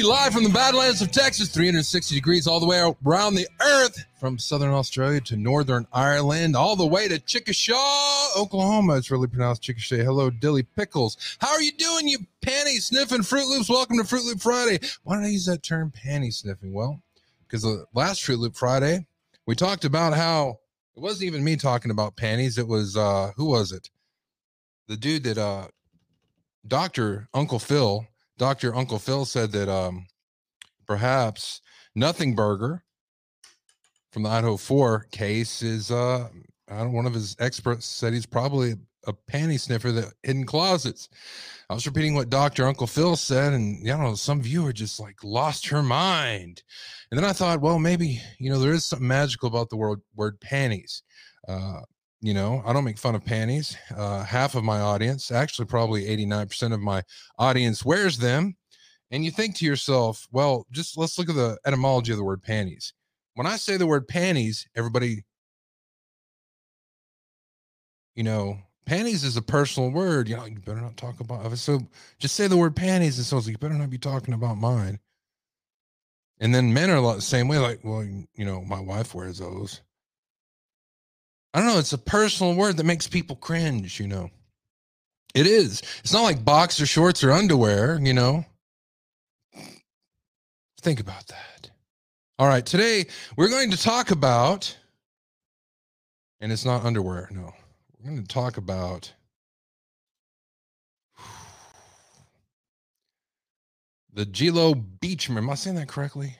You live from the Badlands of Texas, 360 degrees all the way around the earth, from southern Australia to northern Ireland, all the way to Chickasha, Oklahoma. It's really pronounced Chickasha. Hello, Dilly Pickles. How are you doing, you panty sniffing Fruit Loops? Welcome to Fruit Loop Friday. Why did I use that term, panty sniffing? Well, because the last Fruit Loop Friday, we talked about how it wasn't even me talking about panties. It was, uh, who was it? The dude that, uh, Dr. Uncle Phil Dr. Uncle Phil said that um, perhaps Nothing Burger from the Idaho 4 case is uh, I don't one of his experts said he's probably a panty sniffer that hidden closets. I was repeating what Dr. Uncle Phil said, and you know, some viewer just like lost her mind. And then I thought, well, maybe you know, there is something magical about the word word panties. Uh, you know i don't make fun of panties uh, half of my audience actually probably 89% of my audience wears them and you think to yourself well just let's look at the etymology of the word panties. When i say the word panties everybody you know panties is a personal word. You know you better not talk about it. so just say the word panties and so you better not be talking about mine. And then men are a lot the same way like well you know my wife wears those I don't know. It's a personal word that makes people cringe, you know. It is. It's not like boxer shorts or underwear, you know. Think about that. All right. Today, we're going to talk about, and it's not underwear, no. We're going to talk about the Gilo Beach. Am I saying that correctly?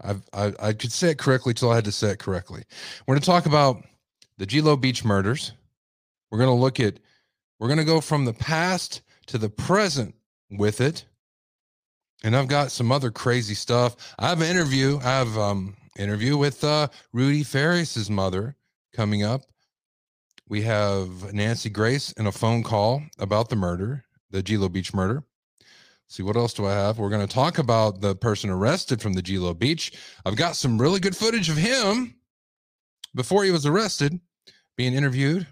I've, I, I could say it correctly till I had to say it correctly. We're going to talk about the Gilo Beach murders. We're going to look at, we're going to go from the past to the present with it. And I've got some other crazy stuff. I have an interview. I have um interview with uh, Rudy Farias's mother coming up. We have Nancy Grace and a phone call about the murder, the Gilo Beach murder. See what else do I have? We're going to talk about the person arrested from the Gilo Beach. I've got some really good footage of him before he was arrested, being interviewed.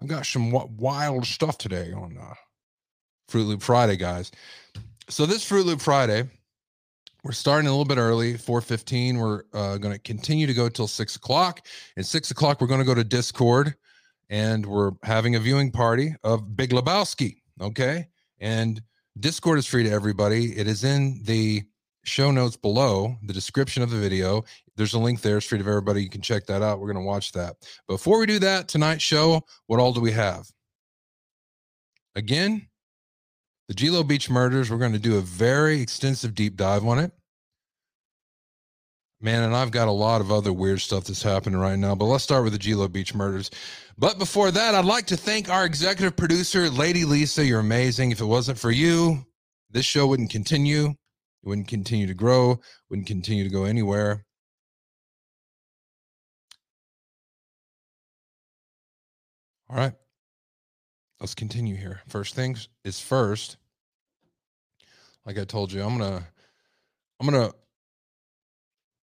I've got some wild stuff today on uh, Fruit Loop Friday, guys. So this Fruit Loop Friday, we're starting a little bit early, 4.15. We're uh, going to continue to go till 6 o'clock. At 6 o'clock, we're going to go to Discord, and we're having a viewing party of Big Lebowski, okay? And Discord is free to everybody. It is in the show notes below the description of the video. There's a link there, straight of everybody. You can check that out. We're going to watch that. Before we do that, tonight's show, what all do we have? Again, the Gilo Beach murders. We're going to do a very extensive deep dive on it. Man, and I've got a lot of other weird stuff that's happening right now, but let's start with the Gilo Beach murders. But before that, I'd like to thank our executive producer, Lady Lisa. You're amazing. If it wasn't for you, this show wouldn't continue. It wouldn't continue to grow, wouldn't continue to go anywhere. All right. Let's continue here. First things is first. Like I told you, I'm going to I'm going to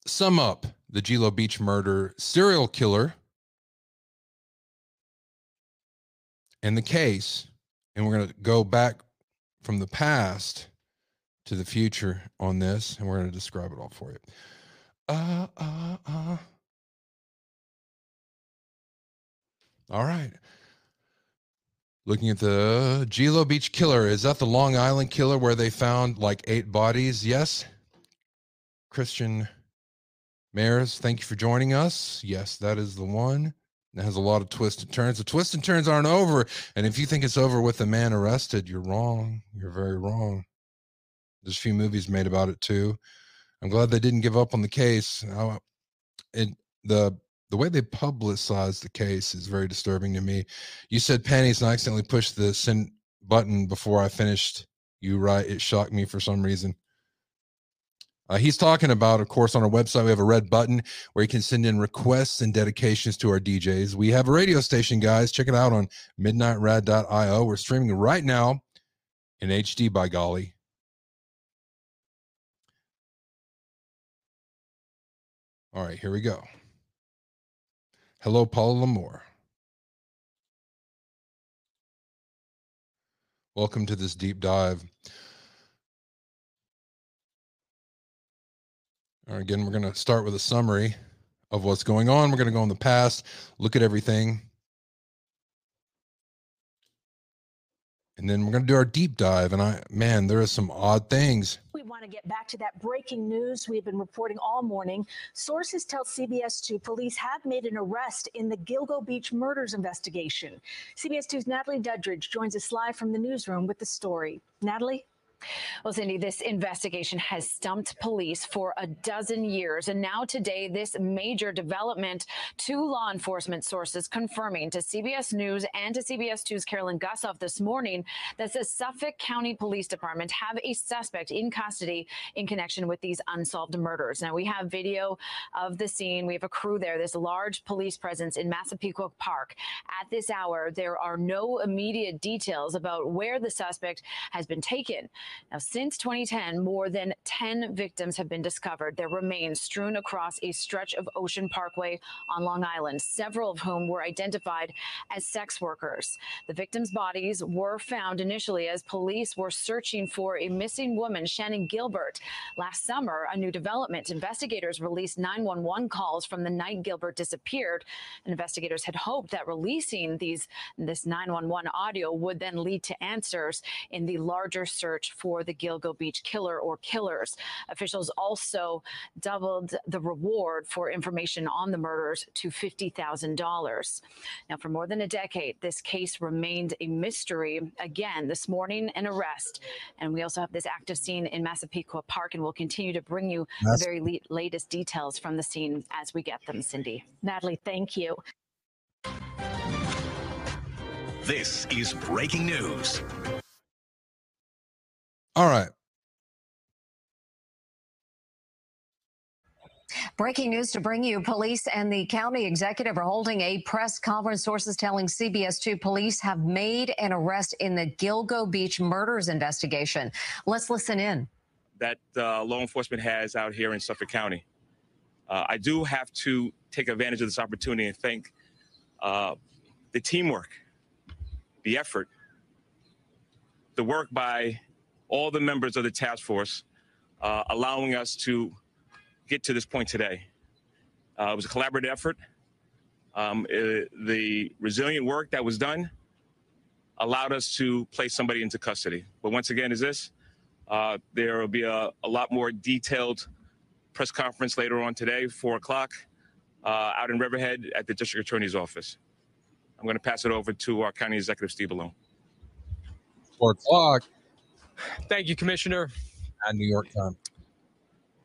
sum up the Gilo Beach murder serial killer and the case and we're going to go back from the past to the future on this, and we're going to describe it all for you. Uh, uh, uh. All right. Looking at the Gilo Beach killer. Is that the Long Island killer where they found like eight bodies? Yes. Christian Mares, thank you for joining us. Yes, that is the one. It has a lot of twists and turns. The twists and turns aren't over. And if you think it's over with the man arrested, you're wrong. You're very wrong. There's a few movies made about it too. I'm glad they didn't give up on the case. And the the way they publicized the case is very disturbing to me. You said panties and I accidentally pushed the send button before I finished. You right? It shocked me for some reason. Uh, he's talking about, of course, on our website, we have a red button where you can send in requests and dedications to our DJs. We have a radio station, guys. Check it out on midnightrad.io. We're streaming right now in HD, by golly. All right, here we go. Hello, Paula Lamore. Welcome to this deep dive. Again, we're going to start with a summary of what's going on. We're going to go in the past, look at everything. And then we're going to do our deep dive. And I, man, there are some odd things Want to get back to that breaking news we've been reporting all morning. Sources tell CBS 2 police have made an arrest in the Gilgo Beach murders investigation. CBS 2's Natalie Duddridge joins us live from the newsroom with the story. Natalie? Well, Cindy, this investigation has stumped police for a dozen years. And now today, this major development, two law enforcement sources confirming to CBS News and to CBS 2's Carolyn Gusoff this morning that the Suffolk County Police Department have a suspect in custody in connection with these unsolved murders. Now, we have video of the scene. We have a crew there, this large police presence in Massapequa Park. At this hour, there are no immediate details about where the suspect has been taken. Now, since 2010, more than 10 victims have been discovered. Their remains strewn across a stretch of Ocean Parkway on Long Island, several of whom were identified as sex workers. The victims' bodies were found initially as police were searching for a missing woman, Shannan Gilbert. Last summer, a new development. Investigators released 911 calls from the night Gilbert disappeared. And Investigators had hoped that releasing these this 911 audio would then lead to answers in the larger search for the Gilgo Beach killer or killers. Officials also doubled the reward for information on the murders to $50,000. Now, for more than a decade, this case remained a mystery. Again, this morning, an arrest. And we also have this active scene in Massapequa Park, and we'll continue to bring you Mass- the very le- latest details from the scene as we get them, Cindy. Natalie, thank you. This is breaking news. All right. Breaking news to bring you police and the county executive are holding a press conference. Sources telling CBS 2 police have made an arrest in the Gilgo Beach murders investigation. Let's listen in. That uh, law enforcement has out here in Suffolk County. Uh, I do have to take advantage of this opportunity and thank uh, the teamwork, the effort, the work by all the members of the task force, uh, allowing us to get to this point today. Uh, it was a collaborative effort. Um, it, the resilient work that was done allowed us to place somebody into custody. But once again, is this? Uh, there will be a, a, lot more detailed press conference later on today, four o'clock, uh, out in Riverhead at the district attorney's office. I'm going to pass it over to our county executive, Steve Bellone. Four o'clock. Thank you, Commissioner. New York time.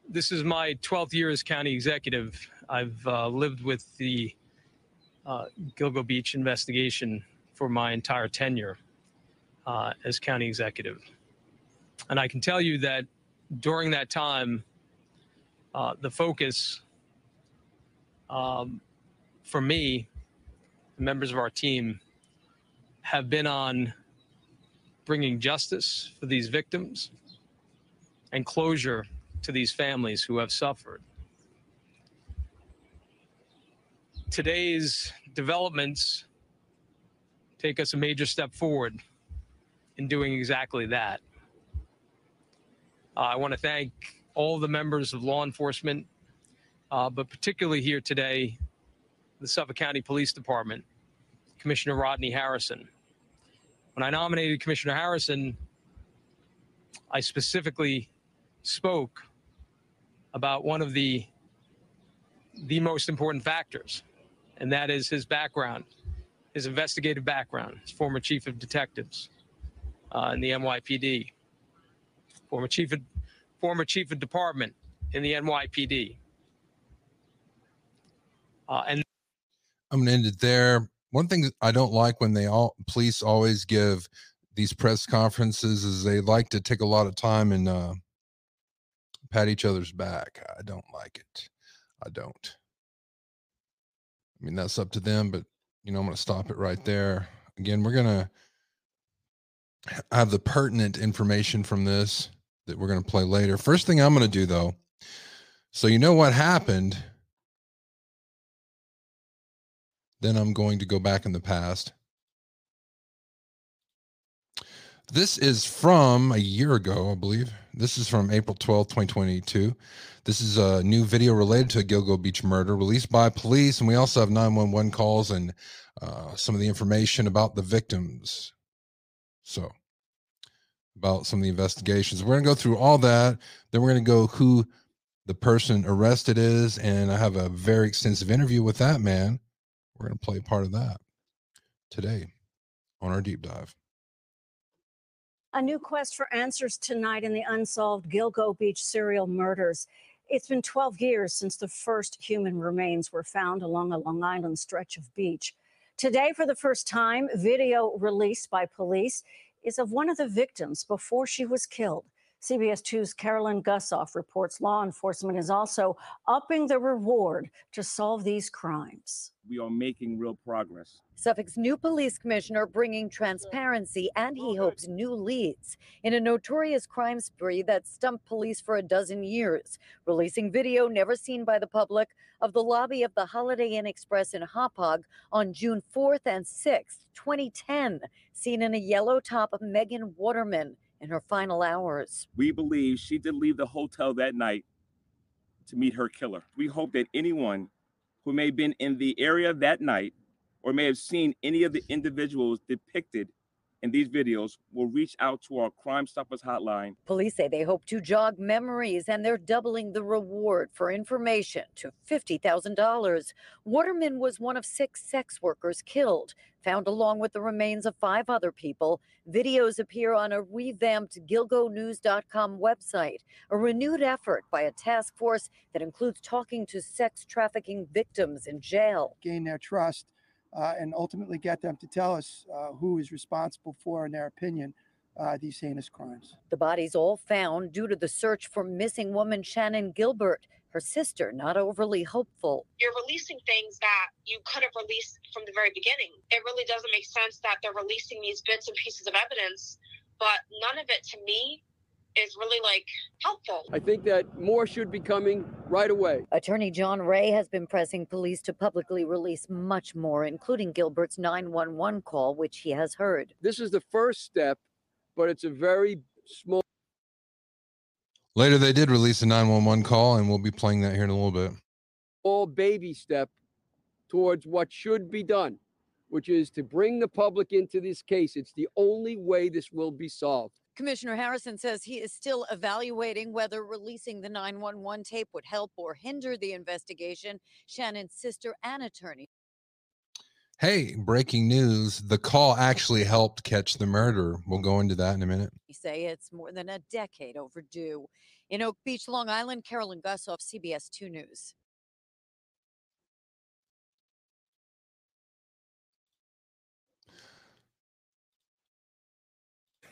This is my 12th year as county executive. I've uh, lived with the uh, Gilgo Beach investigation for my entire tenure uh, as county executive. And I can tell you that during that time, uh, the focus um, for me, the members of our team, have been on bringing justice for these victims and closure to these families who have suffered. Today's developments take us a major step forward in doing exactly that. Uh, I want to thank all the members of law enforcement, uh, but particularly here today, the Suffolk County Police Department, Commissioner Rodney Harrison, when I nominated Commissioner Harrison, I specifically spoke about one of the the most important factors, and that is his background, his investigative background, his former chief of detectives uh, in the NYPD, former chief of former chief of department in the NYPD, uh, and I'm going to end it there one thing I don't like when they all police always give these press conferences is they like to take a lot of time and uh, pat each other's back. I don't like it. I don't. I mean, that's up to them, but you know, I'm going to stop it right there. Again, we're going to have the pertinent information from this that we're going to play later. First thing I'm going to do though, so you know what happened then I'm going to go back in the past. This is from a year ago, I believe. This is from April 12th, 2022. This is a new video related to a Gilgo Beach murder released by police. And we also have 911 calls and uh, some of the information about the victims. So, about some of the investigations. We're going to go through all that. Then we're going to go who the person arrested is. And I have a very extensive interview with that man. We're going to play part of that today on our deep dive. A new quest for answers tonight in the unsolved Gilgo Beach serial murders. It's been 12 years since the first human remains were found along a Long Island stretch of beach. Today, for the first time, video released by police is of one of the victims before she was killed. CBS 2's Carolyn Gusoff reports law enforcement is also upping the reward to solve these crimes. We are making real progress. Suffolk's new police commissioner bringing transparency and he hopes new leads in a notorious crime spree that stumped police for a dozen years, releasing video never seen by the public of the lobby of the Holiday Inn Express in Hauppauge on June 4th and 6th, 2010, seen in a yellow top of Megan Waterman in her final hours. We believe she did leave the hotel that night to meet her killer. We hope that anyone who may have been in the area that night or may have seen any of the individuals depicted in these videos will reach out to our Crime Stoppers hotline. Police say they hope to jog memories and they're doubling the reward for information to $50,000. Waterman was one of six sex workers killed, found along with the remains of five other people. Videos appear on a revamped GilgoNews.com website, a renewed effort by a task force that includes talking to sex trafficking victims in jail. Gain their trust uh, and ultimately get them to tell us uh, who is responsible for, in their opinion, uh, these heinous crimes. The bodies all found due to the search for missing woman Shannan Gilbert. Her sister, not overly hopeful. You're releasing things that you could have released from the very beginning. It really doesn't make sense that they're releasing these bits and pieces of evidence, but none of it to me is really like helpful. I think that more should be coming right away. Attorney John Ray has been pressing police to publicly release much more, including Gilbert's 911 call, which he has heard. This is the first step, but it's a very small. Later, they did release a 911 call, and we'll be playing that here in a little bit. All baby step towards what should be done, which is to bring the public into this case. It's the only way this will be solved. Commissioner Harrison says he is still evaluating whether releasing the 911 tape would help or hinder the investigation. Shannan's sister and attorney. Hey, breaking news. The call actually helped catch the murder. We'll go into that in a minute. Say it's more than a decade overdue. In Oak Beach, Long Island, Carolyn Gusoff, CBS 2 News.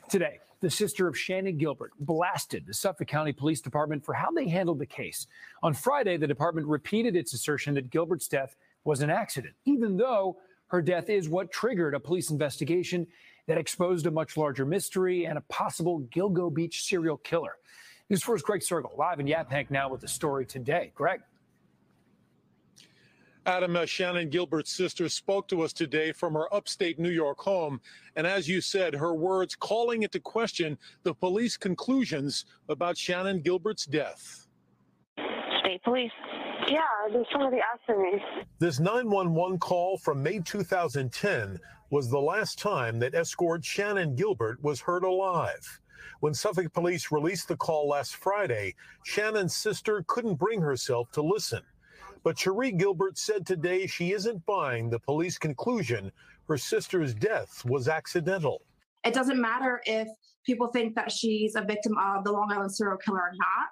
Today, the sister of Shannan Gilbert, blasted the Suffolk County Police Department for how they handled the case. On Friday, the department repeated its assertion that Gilbert's death was an accident, even though her death is what triggered a police investigation that exposed a much larger mystery and a possible Gilgo Beach serial killer. News 4's Greg Cergol, live in Yaphank now with the story today. Greg. Adam, uh, Shannan Gilbert's sister spoke to us today from her upstate New York home. And as you said, her words calling into question the police conclusions about Shannan Gilbert's death. State police. Yeah, there's somebody after me. This 911 call from May 2010 was the last time that escort Shannan Gilbert was heard alive. When Suffolk police released the call last Friday, Shannan's sister couldn't bring herself to listen. But Sherre Gilbert said today she isn't buying the police conclusion her sister's death was accidental. It doesn't matter if people think that she's a victim of the Long Island serial killer or not.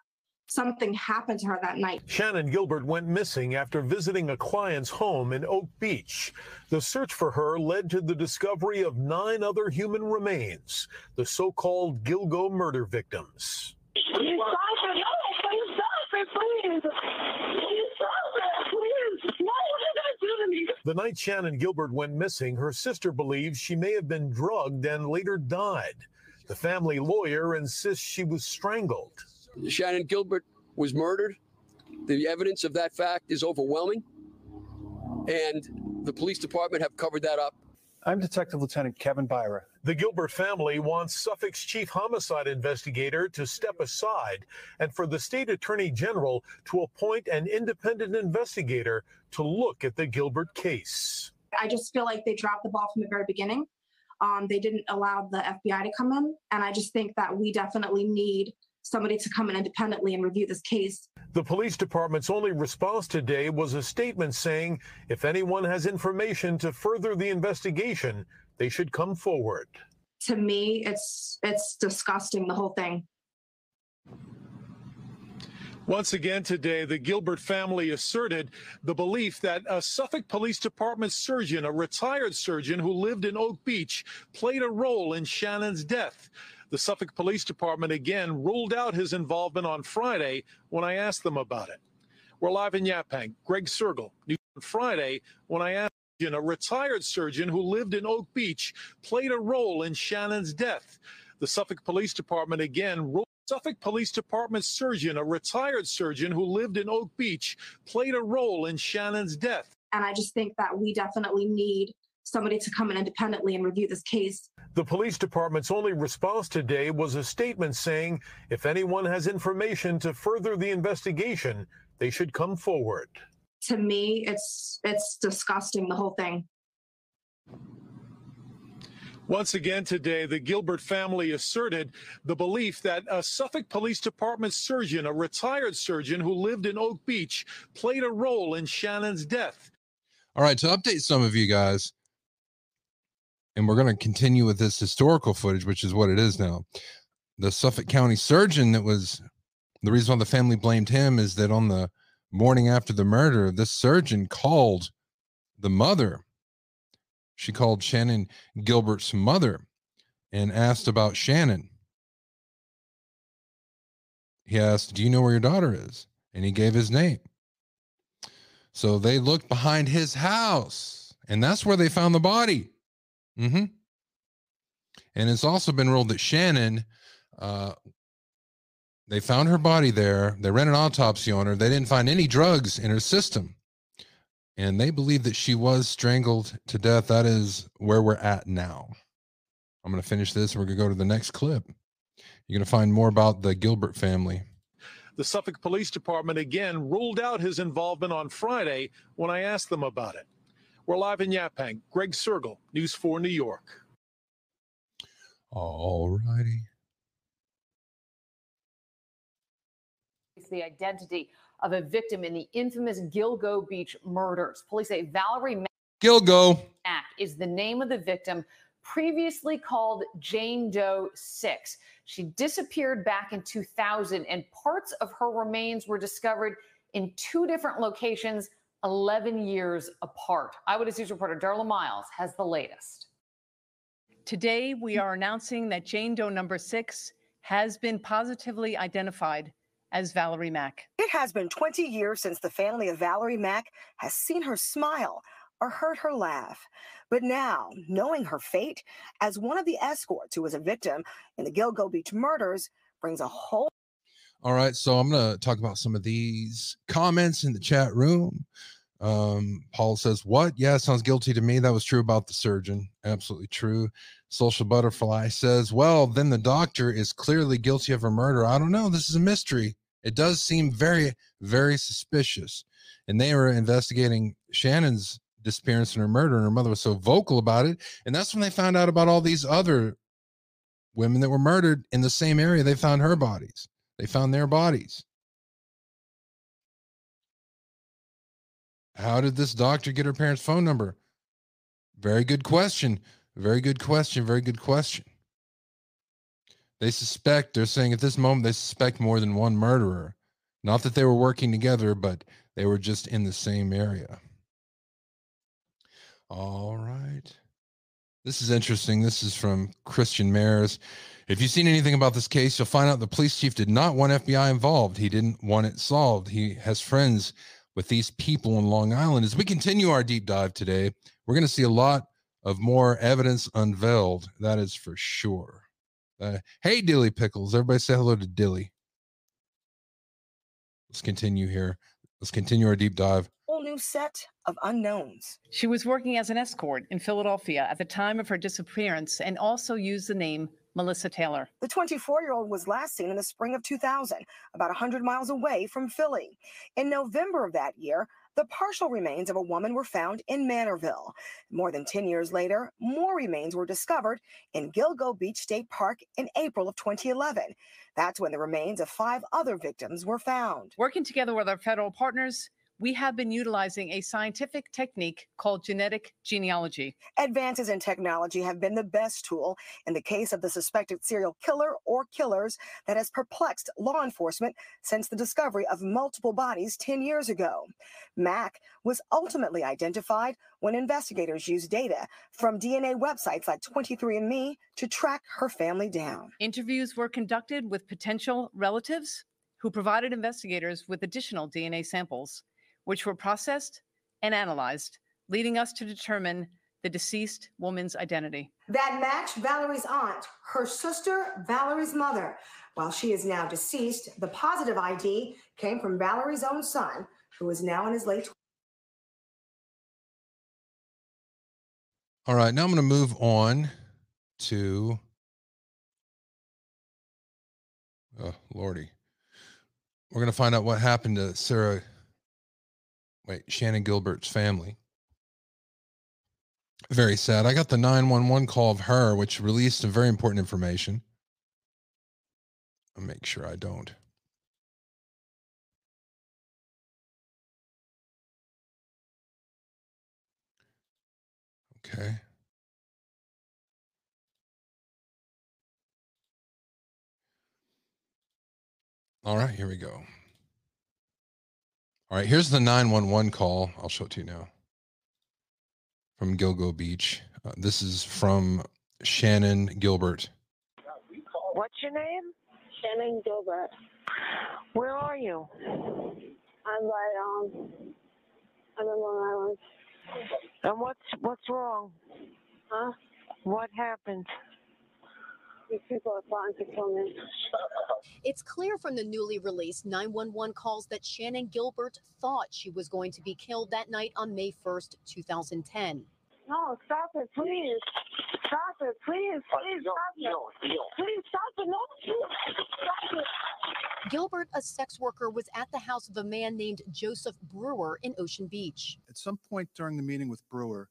Something happened to her that night. Shannan Gilbert went missing after visiting a client's home in Oak Beach. The search for her led to the discovery of nine other human remains, the so called Gilgo murder victims. You stop it. Oh, please stop it, please. You stop it, please. What are you going to do to me? The night Shannan Gilbert went missing, her sister believes she may have been drugged and later died. The family lawyer insists she was strangled. Shannan Gilbert was murdered. The evidence of that fact is overwhelming. And the police department have covered that up I'm Detective Lieutenant Kevin Beyrer. The Gilbert family wants Suffolk's chief homicide investigator to step aside and for the state attorney general to appoint an independent investigator to look at the Gilbert case. I just feel like they dropped the ball from the very beginning. Um, they didn't allow the FBI to come in. And I just think that we definitely need somebody to come in independently and review this case. The police department's only response today was a statement saying if anyone has information to further the investigation, they should come forward. To me, it's it's disgusting the whole thing. Once again today, the Gilbert family asserted the belief that a Suffolk Police Department surgeon, a retired surgeon who lived in Oak Beach, played a role in Shannan's death. The Suffolk Police Department again ruled out his involvement on Friday when I asked them about it. We're live in Yaphank. Greg Cergol, News on Friday when I asked a retired surgeon who lived in Oak Beach, played a role in Shannan's death. The Suffolk Police Department again ruled Suffolk Police Department surgeon, a retired surgeon who lived in Oak Beach, played a role in Shannan's death. And I just think that we definitely need somebody to come in independently and review this case. The police department's only response today was a statement saying if anyone has information to further the investigation, they should come forward. To me, it's it's disgusting the whole thing. Once again today, the Gilbert family asserted the belief that a Suffolk Police Department surgeon, a retired surgeon who lived in Oak Beach, played a role in Shannan's death. All right, to update some of you guys, and we're going to continue with this historical footage, which is what it is now. The Suffolk County surgeon that was the reason why the family blamed him is that on the morning after the murder, this surgeon called the mother she called Shannan Gilbert's mother and asked about Shannan. He asked, Do you know where your daughter is? And he gave his name. So they looked behind his house, and that's where they found the body. Mm-hmm. And it's also been ruled that Shannan uh, they found her body there. They ran an autopsy on her. They didn't find any drugs in her system and they believe that she was strangled to death. That is where we're at now. I'm going to finish this and we're going to go to the next clip. You're going to find more about the Gilbert family. The Suffolk Police Department again ruled out his involvement on Friday when I asked them about it. We're live in Yaphank. Greg Cergol, News 4 New York. All righty. The identity of a victim in the infamous Gilgo Beach murders. Police say Valerie Mack Gilgo is the name of the victim, previously called Jane Doe 6. She disappeared back in 2000, and parts of her remains were discovered in two different locations 11 years apart. Eyewitness News reporter Darla Miles has the latest. Today, we are announcing that Jane Doe number six has been positively identified as Valerie Mack. It has been 20 years since the family of Valerie Mack has seen her smile or heard her laugh. But now, knowing her fate as one of the escorts who was a victim in the Gilgo Beach murders brings a whole All right, so I'm going to talk about some of these comments in the chat room. Um, Paul says, What? Yeah, sounds guilty to me. That was true about the surgeon. Absolutely true. Social Butterfly says, Well, then the doctor is clearly guilty of a murder. I don't know. This is a mystery. It does seem very, very suspicious. And they were investigating Shannan's disappearance and her murder, and her mother was so vocal about it. And that's when they found out about all these other women that were murdered in the same area. They found her bodies, they found their bodies. How did this doctor get her parents' phone number? Very good question. Very good question. Very good question. They suspect, they're saying at this moment, they suspect more than one murderer. Not that they were working together, but they were just in the same area. All right. This is interesting. This is from Christian Mares. If you've seen anything about this case, you'll find out the police chief did not want FBI involved. He didn't want it solved. He has friends with these people in Long Island. As we continue our deep dive today, we're going to see a lot of more evidence unveiled. That is for sure. Uh, hey, Dilly Pickles. Everybody say hello to Dilly. Let's continue here. Let's continue our deep dive. whole new set of unknowns. She was working as an escort in Philadelphia at the time of her disappearance and also used the name Melissa Taylor. The 24 year old was last seen in the spring of 2000, about 100 miles away from Philly. In November of that year, the partial remains of a woman were found in Manorville. More than 10 years later, more remains were discovered in Gilgo Beach State Park in April of 2011. That's when the remains of five other victims were found. Working together with our federal partners, we have been utilizing a scientific technique called genetic genealogy. Advances in technology have been the best tool in the case of the suspected serial killer or killers that has perplexed law enforcement since the discovery of multiple bodies 10 years ago. Mack was ultimately identified when investigators used data from DNA websites like 23andMe to track her family down. Interviews were conducted with potential relatives who provided investigators with additional DNA samples, which were processed and analyzed, leading us to determine the deceased woman's identity. That matched Valerie's aunt, her sister, Valerie's mother. While she is now deceased, the positive ID came from Valerie's own son, who is now in his late All right, now I'm going to move on to. Oh, Lordy. We're going to find out what happened to Sarah. Wait, Shannan Gilbert's family. Very sad. I got the 911 call of her, which released some very important information. I'll make sure I don't. Okay. All right, here we go. All right, here's the 911 call. I'll show it to you now from Gilgo Beach. Uh, this is from Shannan Gilbert. What's your name? Shannan Gilbert. Where are you? I'm right um I'm in Long Island. And what's what's wrong? Huh? What happened? These people are plotting to kill me. It's clear from the newly released 911 calls that Shannan Gilbert thought she was going to be killed that night on May 1st, 2010. No, stop it, please. Stop it, please, please stop it. Please stop it. No, please. Stop it. Gilbert, a sex worker, was at the house of a man named Joseph Brewer in Ocean Beach. At some point during the meeting with Brewer,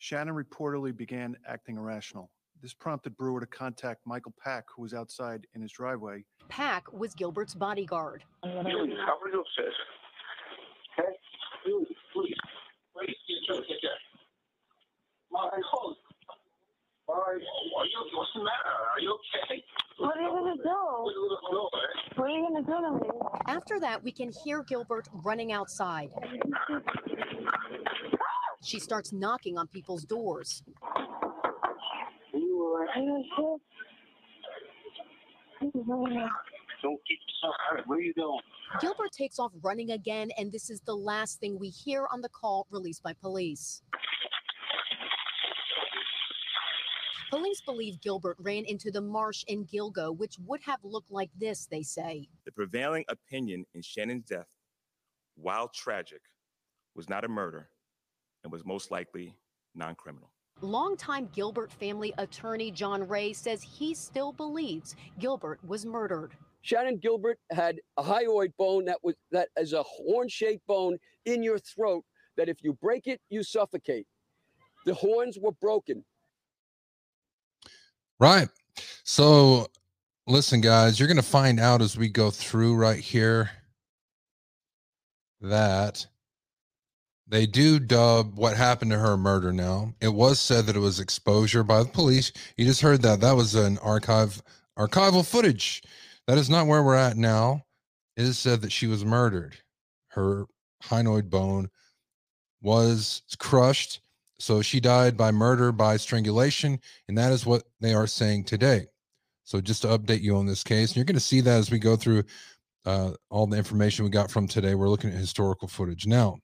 Shannan reportedly began acting irrational. This prompted Brewer to contact Michael Pak, who was outside in his driveway. Pak was Gilbert's bodyguard. Julie, cover your fist. Okay? Julie, please. Please, get your ticket. My hold. All right. Are you, what's the matter? Are you okay? What are you gonna do? Eh? What are you gonna do to me? After that, we can hear Gilbert running outside. She starts knocking on people's doors. You were Don't keep yourself hurt. Where you going? Gilbert takes off running again, and this is the last thing we hear on the call released by police. Police believe Gilbert ran into the marsh in Gilgo, which would have looked like this, they say. The prevailing opinion in Shannan's death, while tragic, was not a murder and was most likely non criminal. Longtime Gilbert family attorney John Ray says he still believes Gilbert was murdered. Shannan Gilbert had a hyoid bone that was that is a horn-shaped bone in your throat that if you break it, you suffocate. The horns were broken. Right. So, listen, guys, you're going to find out as we go through right here that they do dub what happened to her murder now. It was said that it was exposure by the police. You just heard that. That was an archive archival footage. That is not where we're at now. It is said that she was murdered. Her hyoid bone was crushed. So she died by murder by strangulation. And that is what they are saying today. So just to update you on this case, you're going to see that as we go through uh, all the information we got from today. We're looking at historical footage now.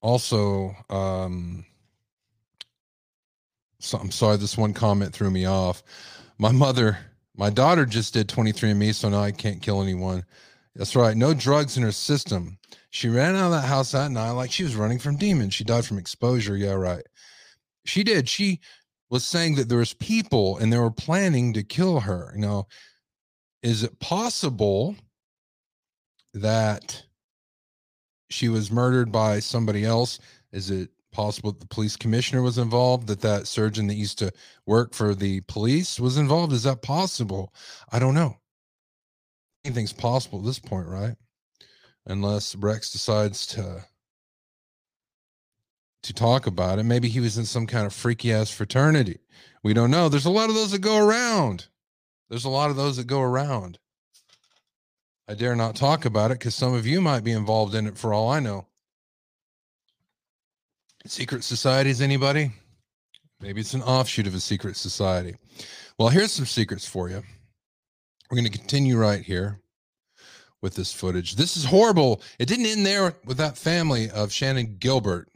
Also, um, so I'm sorry, this one comment threw me off. My mother, My daughter just did 23andMe, so now I can't kill anyone. That's right. No drugs in her system. She ran out of that house that night like she was running from demons. She died from exposure. Yeah, right. She did. She was saying that there was people and they were planning to kill her. You know, is it possible that she was murdered by somebody else? Is it possible that the police commissioner was involved? That that surgeon that used to work for the police was involved? Is that possible? I don't know. Anything's possible at this point, right? Unless Rex decides to to talk about it. Maybe he was in some kind of freaky ass fraternity. We don't know. There's a lot of those that go around. There's a lot of those that go around. I dare not talk about it because some of you might be involved in it for all I know. Secret societies, anybody? Maybe it's an offshoot of a secret society. Well, here's some secrets for you. We're going to continue right here with this footage. This is horrible. It didn't end there with that family of Shannan Gilbert.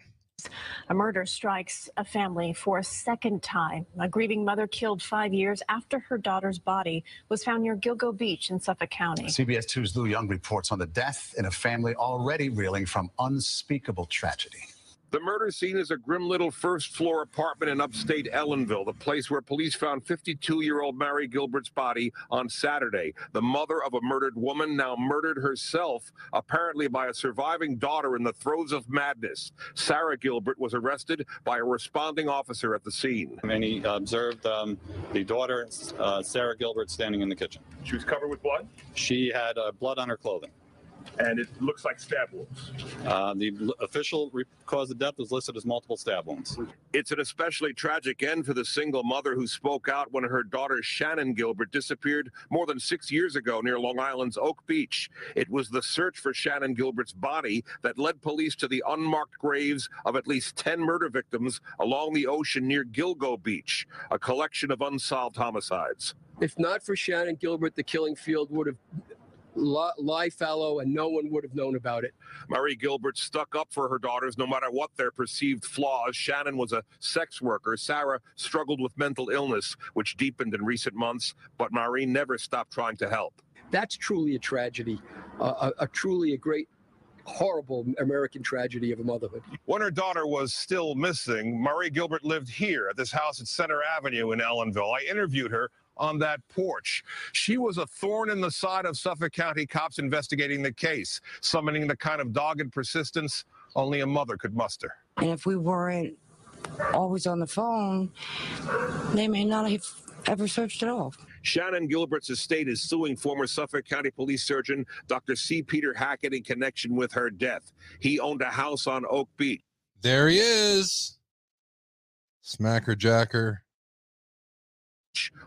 A murder strikes a family for a second time. A grieving mother killed five years after her daughter's body was found near Gilgo Beach in Suffolk County. CBS 2's Lou Young reports on the death in a family already reeling from unspeakable tragedy. The murder scene is a grim little first floor apartment in upstate Ellenville, the place where police found 52 year old Mary Gilbert's body on Saturday. The mother of a murdered woman now murdered herself, apparently by a surviving daughter in the throes of madness. Sarah Gilbert was arrested by a responding officer at the scene. And he observed um, the daughter, uh, Sarah Gilbert, standing in the kitchen. She was covered with blood, She had uh, blood on her clothing. And it looks like stab wounds. Uh, the official re- cause of death was listed as multiple stab wounds. It's an especially tragic end for the single mother who spoke out when her daughter Shannan Gilbert disappeared more than six years ago near Long Island's Oak Beach. It was the search for Shannan Gilbert's body that led police to the unmarked graves of at least 10 murder victims along the ocean near Gilgo Beach, a collection of unsolved homicides. If not for Shannan Gilbert, the killing field would have li- lie fallow and no one would have known about it. Marie Gilbert stuck up for her daughters no matter what their perceived flaws. Shannan was a sex worker. Sarah struggled with mental illness, which deepened in recent months, but Marie never stopped trying to help. That's truly a tragedy, uh, a, a truly a great, horrible American tragedy of a motherhood. When her daughter was still missing, Marie Gilbert lived here at this house at Center Avenue in Ellenville. I interviewed her on that porch. She was a thorn in the side of Suffolk County cops investigating the case, summoning the kind of dogged persistence only a mother could muster. And if we weren't always on the phone, they may not have ever searched at all. Shannan Gilbert's estate is suing former Suffolk County Police Surgeon Dr. C. Peter Hackett in connection with her death. He owned a house on Oak Beach. There he is. Smacker Jacker.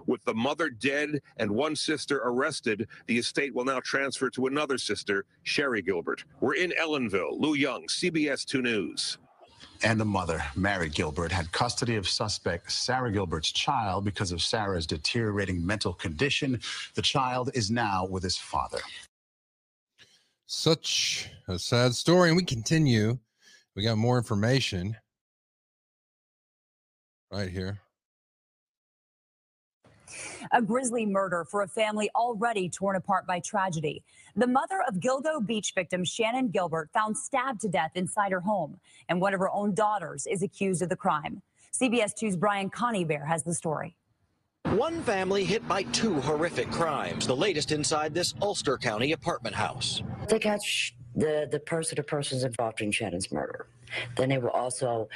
With the mother dead and one sister arrested, the estate will now transfer to another sister, Sherre Gilbert. We're in Ellenville. Lou Young, CBS 2 News. And the mother, Mary Gilbert, had custody of suspect Sarah Gilbert's child because of Sarah's deteriorating mental condition. The child is now with his father. Such a sad story. And we continue. We got more information right here. A grisly murder for a family already torn apart by tragedy. The mother of Gilgo Beach victim Shannan Gilbert found stabbed to death inside her home, and one of her own daughters is accused of the crime. CBS 2's Brian Conybeare has the story. One family hit by two horrific crimes, the latest inside this Ulster County apartment house. They catch the, the person or persons involved in Shannan's murder. Then they will also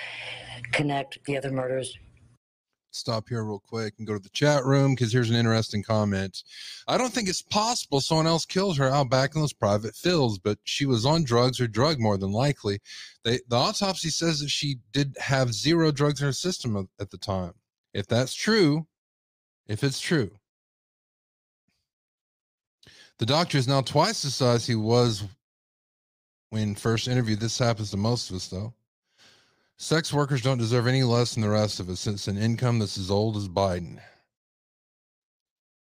connect the other murders Stop here real quick and go to the chat room because here's an interesting comment. I don't think it's possible someone else kills her out back in those private fields, but she was on drugs or drug more than likely. They, the autopsy says that she did have zero drugs in her system at- at the time. If that's true, if it's true, the doctor is now twice the size he was when first interviewed. This happens to most of us, though. Sex workers don't deserve any less than the rest of us. It's an income that's as old as Biden.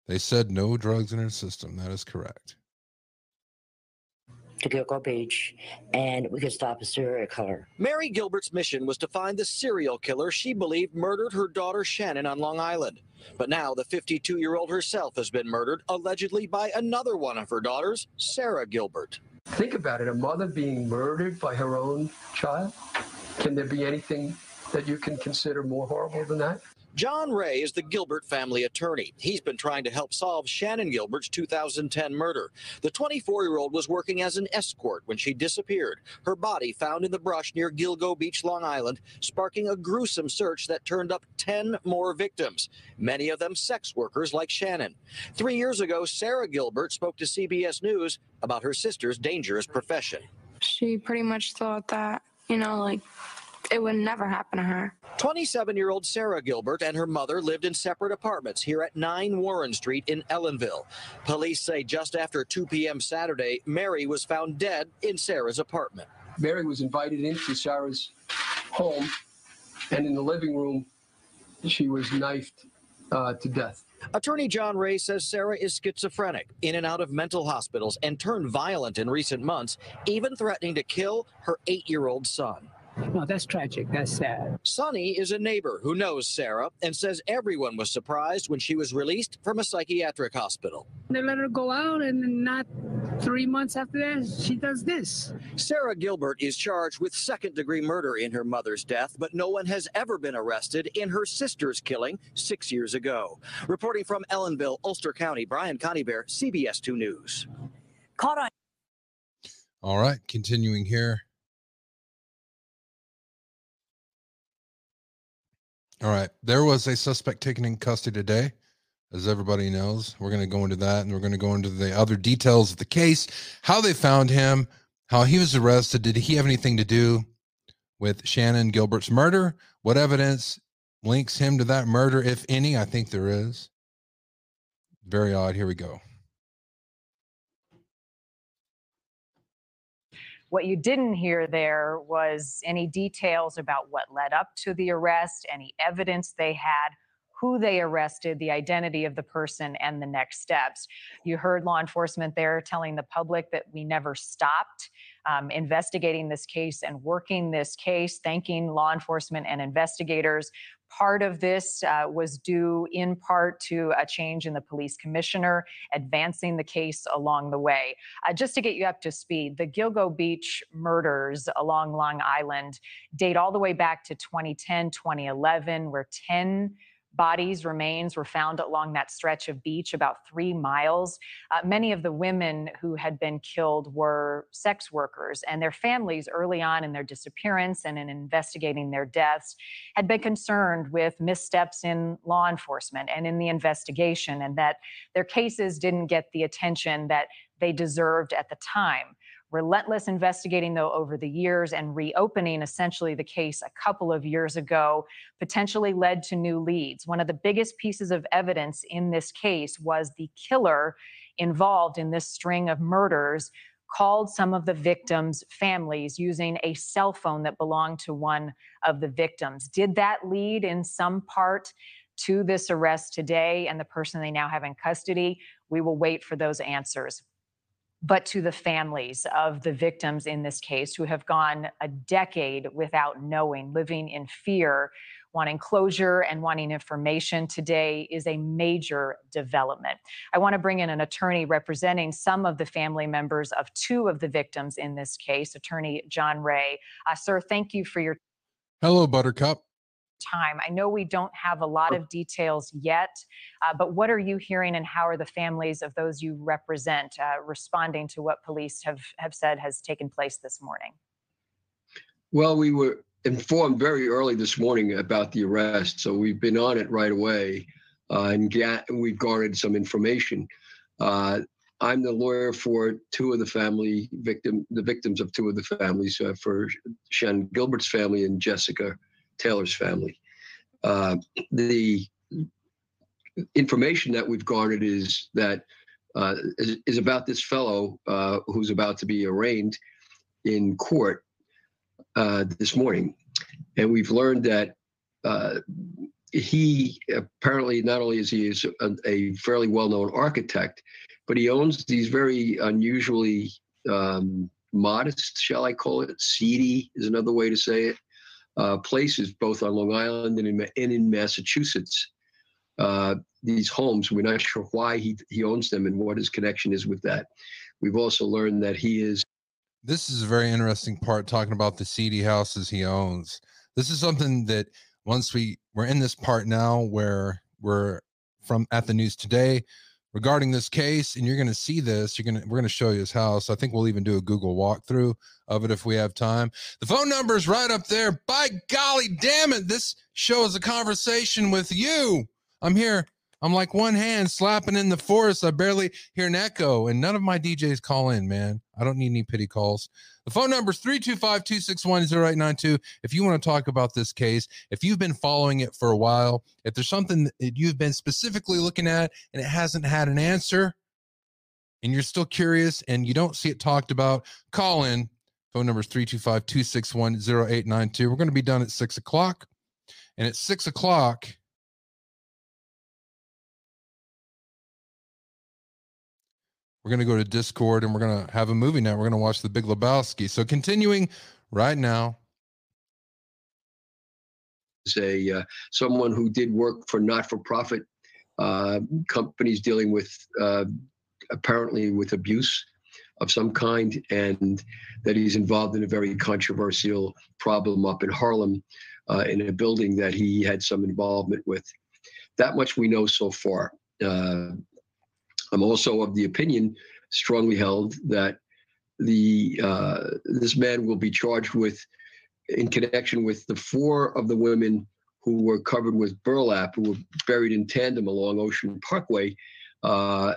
They said no drugs in her system. That is correct. to Gilgo Beach and we could stop a serial killer. Mary Gilbert's mission was to find the serial killer she believed murdered her daughter Shannan on Long Island. But now the 52 year old herself has been murdered, allegedly by another one of her daughters, Sarah Gilbert. Think about it a mother being murdered by her own child. Can there be anything that you can consider more horrible than that? John Ray is the Gilbert family attorney. He's been trying to help solve Shannan Gilbert's 2010 murder. The 24 year old was working as an escort when she disappeared. Her body found in the brush near Gilgo Beach, Long Island, sparking a gruesome search that turned up 10 more victims, many of them sex workers like Shannan. Three years ago, Sarah Gilbert spoke to CBS News about her sister's dangerous profession. She pretty much thought that, you know, like it would never happen to her. 27 year old Sarra Gilbert and her mother lived in separate apartments here at 9 Warren Street in Ellenville. Police say just after 2 p.m. Saturday, Mari was found dead in Sarra's apartment. Mari was invited into Sarra's home, and in the living room, she was knifed uh, to death. Attorney John Ray says Sarra is schizophrenic, in and out of mental hospitals, and turned violent in recent months, even threatening to kill her eight year old son. No, that's tragic. That's sad. Sonny is a neighbor who knows Sarra and says everyone was surprised when she was released from a psychiatric hospital. They let her go out, and then not three months after that, she does this. Sarra Gilbert is charged with second degree murder in her mother's death, but no one has ever been arrested in her sister's killing six years ago. Reporting from Ellenville, Ulster County, Brian Conybeare, CBS 2 News. Caught on. All right, continuing here. All right. There was a suspect taken in custody today, as everybody knows. We're going to go into that and we're going to go into the other details of the case, how they found him, how he was arrested. Did he have anything to do with Shannan Gilbert's murder? What evidence links him to that murder, if any? I think there is. Very odd. Here we go. What you didn't hear there was any details about what led up to the arrest, any evidence they had, who they arrested, the identity of the person, and the next steps. You heard law enforcement there telling the public that we never stopped um, investigating this case and working this case, thanking law enforcement and investigators. Part of this uh, was due in part to a change in the police commissioner, advancing the case along the way. Uh, just to get you up to speed, the Gilgo Beach murders along Long Island date all the way back to 2010, 2011, where 10 bodies, remains were found along that stretch of beach about three miles. Uh, many of the women who had been killed were sex workers, and their families, early on in their disappearance and in investigating their deaths, had been concerned with missteps in law enforcement and in the investigation, and that their cases didn't get the attention that they deserved at the time relentless investigating though over the years and reopening essentially the case a couple of years ago potentially led to new leads one of the biggest pieces of evidence in this case was the killer involved in this string of murders called some of the victims' families using a cell phone that belonged to one of the victims. Did that lead in some part to this arrest today and the person they now have in custody? We will wait for those answers but to the families of the victims in this case who have gone a decade without knowing, living in fear, wanting closure and wanting information today is a major development. I want to bring in an attorney representing some of the family members of two of the victims in this case, attorney John Ray. Uh, sir, thank you for your Hello, Buttercup. Time. I know we don't have a lot of details yet, uh, but what are you hearing and how are the families of those you represent uh, responding to what police have, have said has taken place this morning? Well, we were informed very early this morning about the arrest, so we've been on it right away, uh, and ga- we've garnered some information. Uh, I'm the lawyer for two of the family victim, the victims of two of the families, uh, for Shannan Gilbert's family and Jessica Taylor's family. Uh, the information that we've garnered is that uh, is, is about this fellow uh, who's about to be arraigned in court uh, this morning, and we've learned that uh, he apparently not only is he is a, a fairly well-known architect, but he owns these very unusually um, modest, shall I call it? Seedy is another way to say it. Uh, places both on Long Island and in, and in Massachusetts. Uh, these homes, we're not sure why he, he owns them and what his connection is with that. We've also learned that he is. This is a very interesting part talking about the seedy houses he owns. This is something that once we we're in this part now where we're from at the news today regarding this case and you're going to see this you're going to we're going to show you his house i think we'll even do a google walkthrough of it if we have time. The phone number is right up there. By golly damn it this show is a conversation with you. I'm here i'm like one hand slapping in the forest i barely hear an echo and none of my djs call in man. I don't need any pity calls. The phone number is 325-261-0892 if you want to talk about this case if you've been following it for a while if there's something that you've been specifically looking at and it hasn't had an answer and you're still curious and you don't see it talked about call in. Phone number is 325-261-0892 we're going to be done at six o'clock and at six o'clock we're going to go to discord and we're going to have a movie night we're going to watch the big lebowski so continuing right now is a uh, someone who did work for not-for-profit uh, companies dealing with uh, apparently with abuse of some kind, and that he's involved in a very controversial problem up in Harlem uh, in a building that he had some involvement with. That much we know so far. Uh, I'm also of the opinion, strongly held, that the uh, this man will be charged with in connection with the four of the women who were covered with burlap, who were buried in tandem along Ocean Parkway, uh,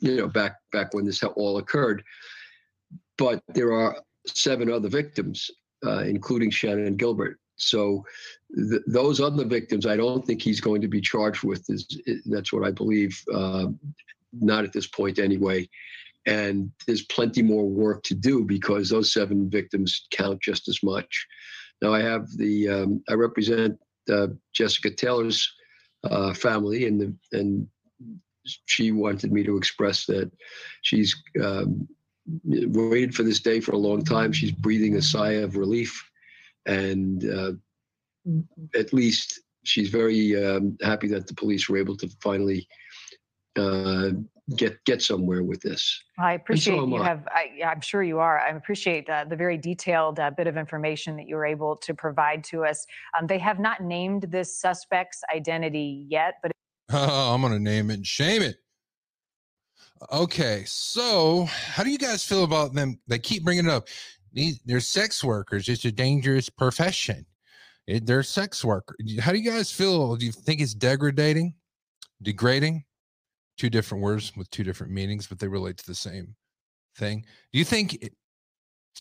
you know, back back when this all occurred. But there are seven other victims, uh, including Shannan Gilbert. So th- those other victims, I don't think he's going to be charged with. Is that's what I believe. Uh, not at this point, anyway and there's plenty more work to do because those seven victims count just as much. Now I have the um, I represent uh, Jessica Taylor's uh, family, and the and she wanted me to express that she's um, waited for this day for a long time. She's breathing a sigh of relief, and uh, at least she's very um, happy that the police were able to finally uh, get get somewhere with this. I appreciate am you I. have. I, I'm sure you are. I appreciate uh, the very detailed uh, bit of information that you were able to provide to us. Um, they have not named this suspect's identity yet, but Oh, I'm gonna name it and shame it. Okay, so how do you guys feel about them? They keep bringing it up. These they're sex workers. It's a dangerous profession. They're sex workers. How do you guys feel? Do you think it's degrading, degrading? Two different words with two different meanings, but they relate to the same thing. Do you think it,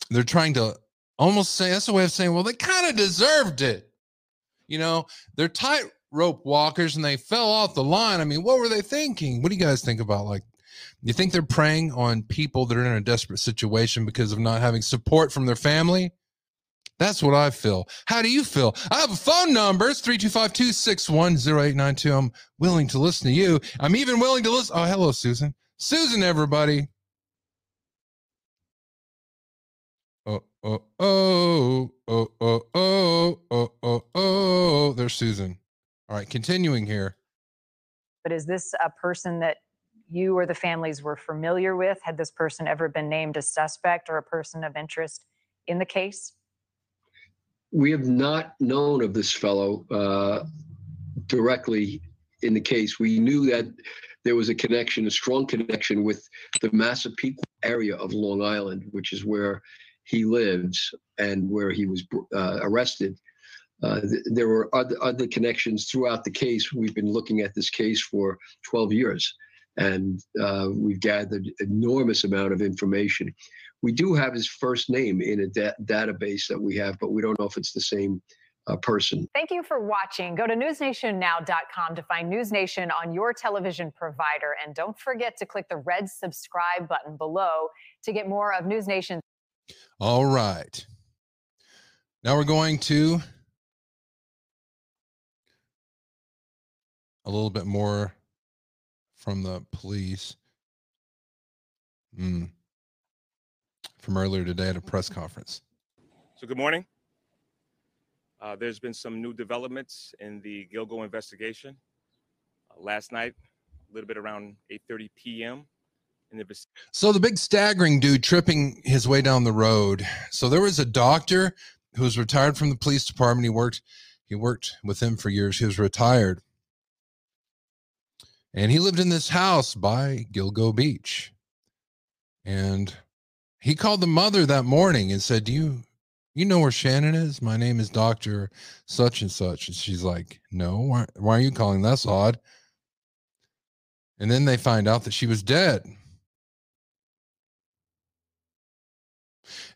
they're trying to almost say that's a way of saying, well, they kind of deserved it? You know, they're tightrope walkers and they fell off the line. I mean, what were they thinking? What do you guys think about like you think they're preying on people that are in a desperate situation because of not having support from their family? That's what I feel. How do you feel? I have a phone number. It's 325-261-0892. I'm willing to listen to you. I'm even willing to listen. Oh, hello, Susan. Susan, everybody. Oh, oh, oh, oh, oh, oh, oh, oh, oh. There's Susan. All right, continuing here. but is this a person that you or the families were familiar with? Had this person ever been named a suspect or a person of interest in the case? We have not known of this fellow uh, directly in the case. We knew that there was a connection, a strong connection with the Massapequa area of Long Island, which is where he lives and where he was uh, arrested. Uh, th- there were other, other connections throughout the case. We've been looking at this case for 12 years, and uh, we've gathered enormous amount of information. We do have his first name in a da- database that we have, but we don't know if it's the same uh, person. Thank you for watching. Go to newsnationnow.com to find News Nation on your television provider. And don't forget to click the red subscribe button below to get more of News Nation. All right. Now we're going to a little bit more from the police. Hmm. From earlier today at a press conference. So good morning. Uh, there's been some new developments in the Gilgo investigation. Uh, last night, a little bit around 8:30 p.m. in the So the big staggering dude tripping his way down the road. So there was a doctor who was retired from the police department. He worked he worked with him for years. He was retired. And he lived in this house by Gilgo Beach. And he called the mother that morning and said, "Do you you know where Shannan is? My name is Doctor such and such." And she's like, "No. Why, why are you calling? That's odd." And then they find out that she was dead.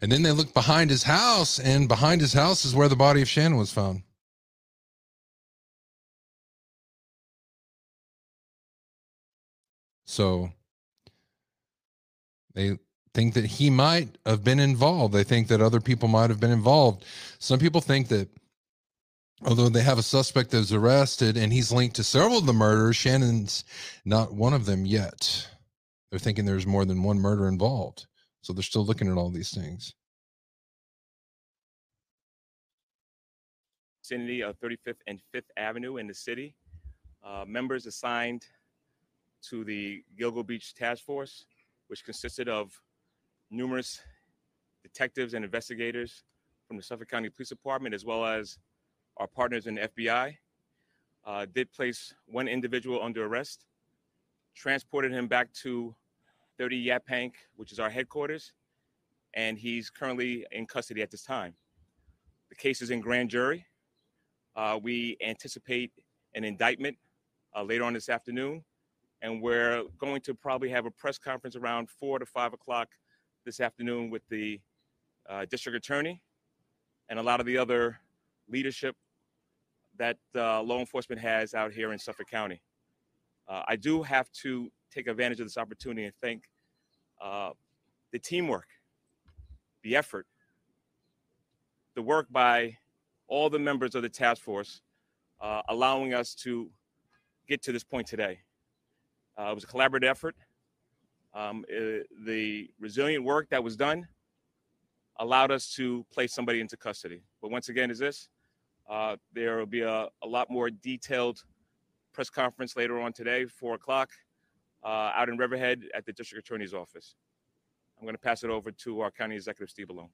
And then they look behind his house, and behind his house is where the body of Shannan was found. So they think that he might have been involved. They think that other people might have been involved. Some people think that although they have a suspect that's arrested and he's linked to several of the murders, Shannan's not one of them yet. They're thinking there's more than one murder involved. So they're still looking at all these things. vicinity of 35th and 5th Avenue in the city. Uh, members assigned to the Gilgo Beach Task Force, which consisted of numerous detectives and investigators from the Suffolk County Police Department, as well as our partners in the FBI, uh, did place one individual under arrest, transported him back to 30 Yaphank, which is our headquarters, and he's currently in custody at this time. The case is in grand jury. Uh, we anticipate an indictment uh, later on this afternoon, and we're going to probably have a press conference around four to five o'clock this afternoon with the uh, district attorney and a lot of the other leadership that uh, law enforcement has out here in Suffolk County. Uh, I do have to take advantage of this opportunity and thank uh, the teamwork, the effort, the work by all the members of the task force, uh, allowing us to get to this point today. Uh, it was a collaborative effort. Um, uh, the resilient work that was done allowed us to place somebody into custody. But once again, is this? Uh, there will be a, a, lot more detailed press conference later on today, four o'clock, uh, out in Riverhead at the district attorney's office. I'm going to pass it over to our county executive, Steve Bellone.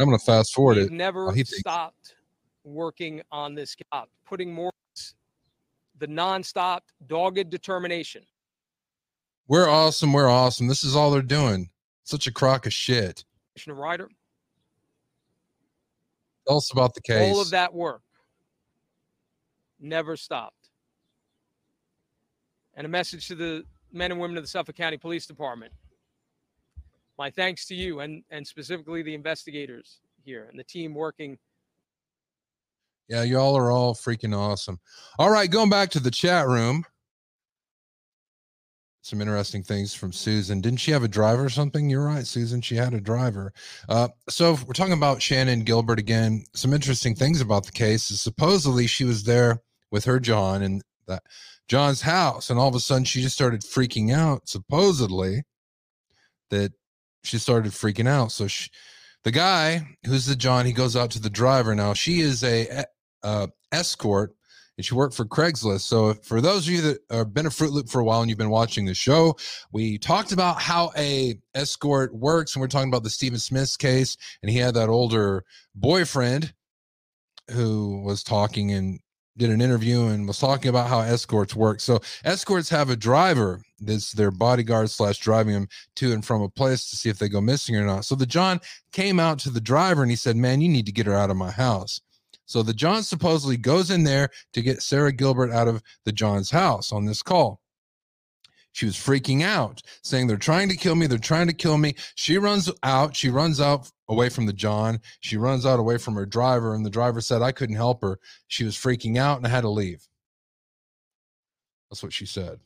I'm going to fast forward We've it. never while he thinks. stopped working on this job, putting more the nonstop dogged determination. We're awesome. We're awesome. This is all they're doing. Such a crock of shit. Commissioner Ryder, Tell us about the case. all of that work never stopped. And a message to the men and women of the Suffolk County Police Department. My thanks to you and, and specifically the investigators here and the team working Yeah, y'all are all freaking awesome. All right, going back to the chat room. Some interesting things from Susan. Didn't she have a driver or something? You're right, Susan. She had a driver. Uh, so we're talking about Shannan Gilbert again. Some interesting things about the case is supposedly she was there with her John in that John's house, and all of a sudden she just started freaking out. Supposedly that she started freaking out. So she, the guy who's the John, he goes out to the driver. Now she is a uh, escort, and she worked for Craigslist. So for those of you that have been a Fruit Loop for a while and you've been watching the show, we talked about how a escort works, and we're talking about the Stephen Smith's case, and he had that older boyfriend who was talking and did an interview and was talking about how escorts work. So escorts have a driver that's their bodyguard slash driving them to and from a place to see if they go missing or not. So the John came out to the driver and he said, "Man, you need to get her out of my house." So the John supposedly goes in there to get Sarah Gilbert out of the John's house on this call. She was freaking out, saying, They're trying to kill me. They're trying to kill me. She runs out. She runs out away from the John. She runs out away from her driver. And the driver said, I couldn't help her. She was freaking out and I had to leave. That's what she said.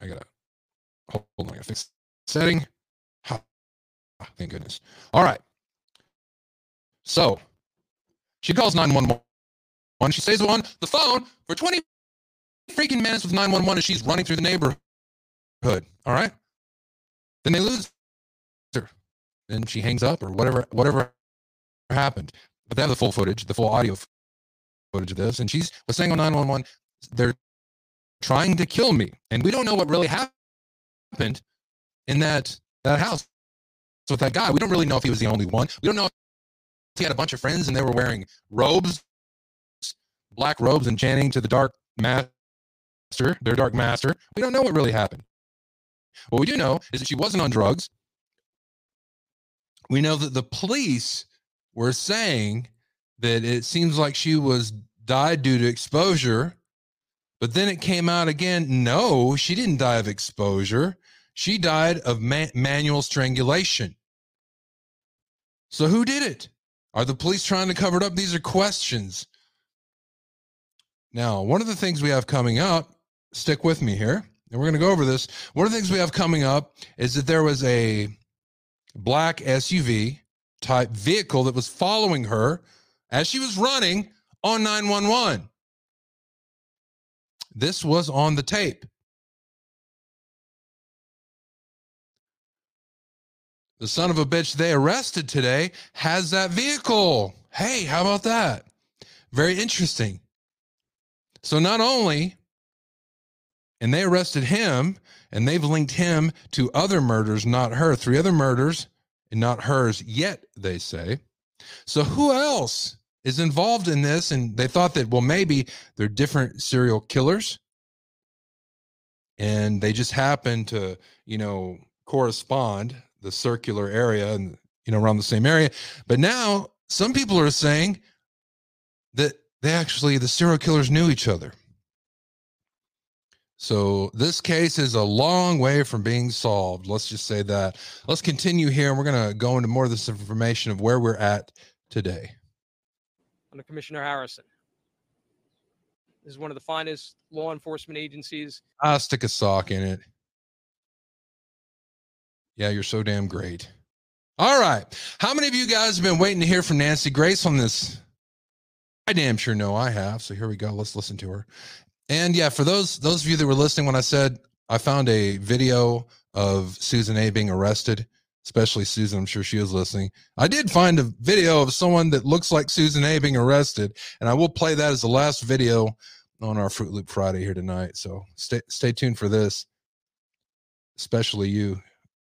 I gotta hold on. I gotta fix setting. Ha. Thank goodness. All right. So she calls 911. She stays on the phone for 20 freaking minutes with 911 as she's running through the neighborhood. neighborhood. All right. Then they lose her. Then she hangs up or whatever, whatever happened. But they have the full footage, the full audio footage of this. And she's was saying on 911, they're trying to kill me. And we don't know what really happened in that that house with that guy. We don't really know if he was the only one. We don't know if he had a bunch of friends and they were wearing robes, black robes, and chanting to the dark master, their dark master. We don't know what really happened. What we do know is that she wasn't on drugs. We know that the police were saying that it seems like she was died due to exposure, but then it came out again. No, she didn't die of exposure. She died of ma- manual strangulation. So who did it? Are the police trying to cover it up? These are questions. Now, one of the things we have coming up, stick with me here, and we're going to go over this. One of the things we have coming up is that there was a black SUV type vehicle that was following her as she was running on 911. This was on the tape. The son of a bitch they arrested today has that vehicle. Hey, how about that? Very interesting. So, not only, and they arrested him and they've linked him to other murders, not her, three other murders and not hers yet, they say. So, who else is involved in this? And they thought that, well, maybe they're different serial killers and they just happen to, you know, correspond the circular area and you know around the same area. But now some people are saying that they actually the serial killers knew each other. So this case is a long way from being solved. Let's just say that. Let's continue here and we're going to go into more of this information of where we're at today. Under Commissioner Harrison. This is one of the finest law enforcement agencies. i'll stick a sock in it yeah, you're so damn great. All right. How many of you guys have been waiting to hear from Nancy Grace on this? I damn sure know I have. So here we go. Let's listen to her. And yeah, for those those of you that were listening when I said I found a video of Susan A being arrested, especially Susan, I'm sure she was listening. I did find a video of someone that looks like Susan A being arrested, and I will play that as the last video on our Fruit Loop Friday here tonight. So stay stay tuned for this. Especially you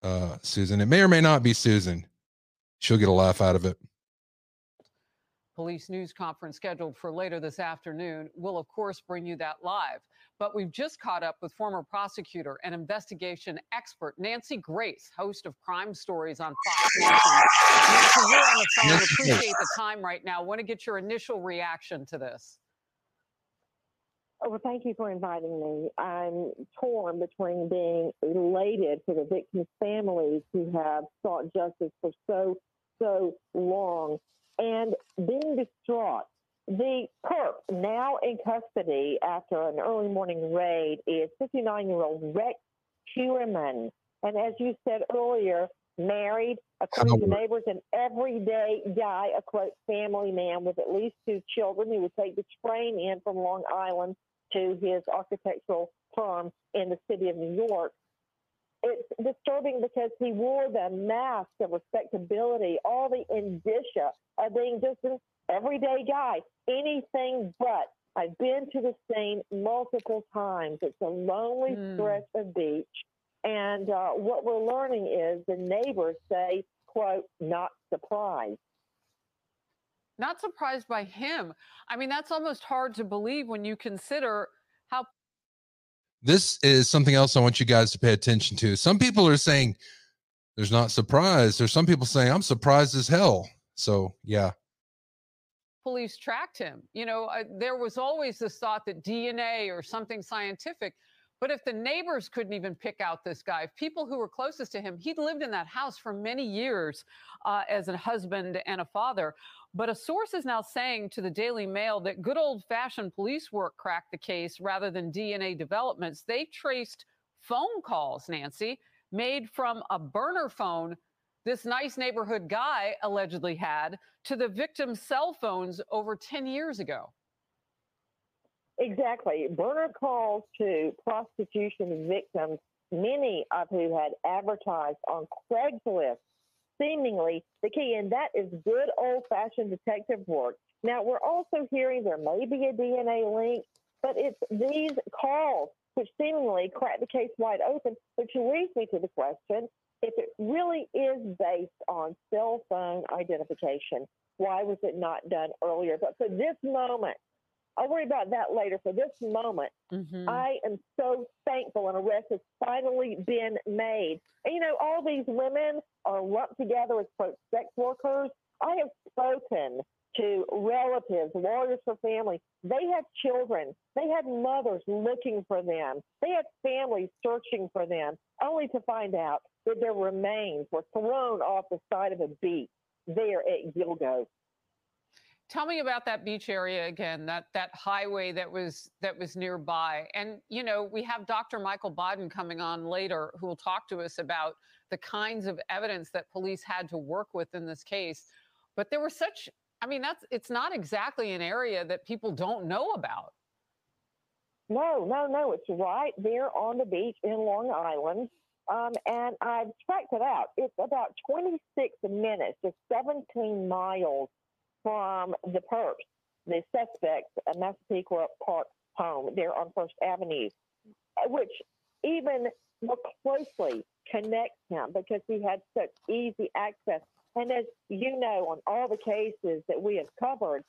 uh, Susan. It may or may not be Susan. She'll get a laugh out of it. Police news conference scheduled for later this afternoon. We'll, of course, bring you that live. But we've just caught up with former prosecutor and investigation expert Nancy Grace, host of Crime Stories on Fox Nancy, you're on the phone. Appreciate the time right now. Want to get your initial reaction to this. Oh, well, thank you for inviting me. I'm torn between being elated for the victims' families who have sought justice for so, so long and being distraught. The perp now in custody after an early morning raid is 59 year old Rex Heuermann. And as you said earlier, married, according to oh, neighbors, an everyday guy, a quote, family man with at least two children who would take the train in from Long Island to his architectural firm in the city of New York. It's disturbing because he wore the mask of respectability, all the indicia of being just an everyday guy, anything but. I've been to the scene multiple times. It's a lonely Hmm. stretch of beach. And uh, what we're learning is the neighbors say, quote, not surprised. Not surprised by him. I mean, that's almost hard to believe when you consider how This is something else I want you guys to pay attention to. Some people are saying there's not surprise. There's some people saying I'm surprised as hell. So yeah, police tracked him. You know, uh, there was always this thought that DNA or something scientific. But if the neighbors couldn't even pick out this guy, if people who were closest to him, he'd lived in that house for many years uh, as a husband and a father. But a source is now saying to the Daily Mail that good old fashioned police work cracked the case rather than DNA developments. They traced phone calls, Nancy, made from a burner phone this nice neighborhood guy allegedly had to the victim's cell phones over 10 years ago. Exactly. Burner calls to prostitution victims, many of who had advertised on Craigslist, seemingly the key. And that is good old fashioned detective work. Now, we're also hearing there may be a DNA link, but it's these calls which seemingly crack the case wide open, which leads me to the question if it really is based on cell phone identification, why was it not done earlier? But for this moment, I'll worry about that later. For this moment, Mhm. I am so thankful an arrest has finally been made. And you know, all these women are lumped together as quote sex workers. I have spoken to relatives, lawyers for family. They have children. They had mothers looking for them. They had families searching for them, only to find out that their remains were thrown off the side of a beach there at Gilgo. Tell me about that beach area again, that that highway that was that was nearby. And you know, we have Dr. Michael Baden coming on later who will talk to us about the kinds of evidence that police had to work with in this case. But there were such I mean, that's it's not exactly an area that people don't know about. No, no, no. It's right there on the beach in Long Island. Um, and I've tracked it out. It's about 26 minutes, just 17 miles from the perps, the suspects at Massapequa Park home there on First Avenue, which even more closely connects him because he had such easy access. And as you know, on all the cases that we have covered,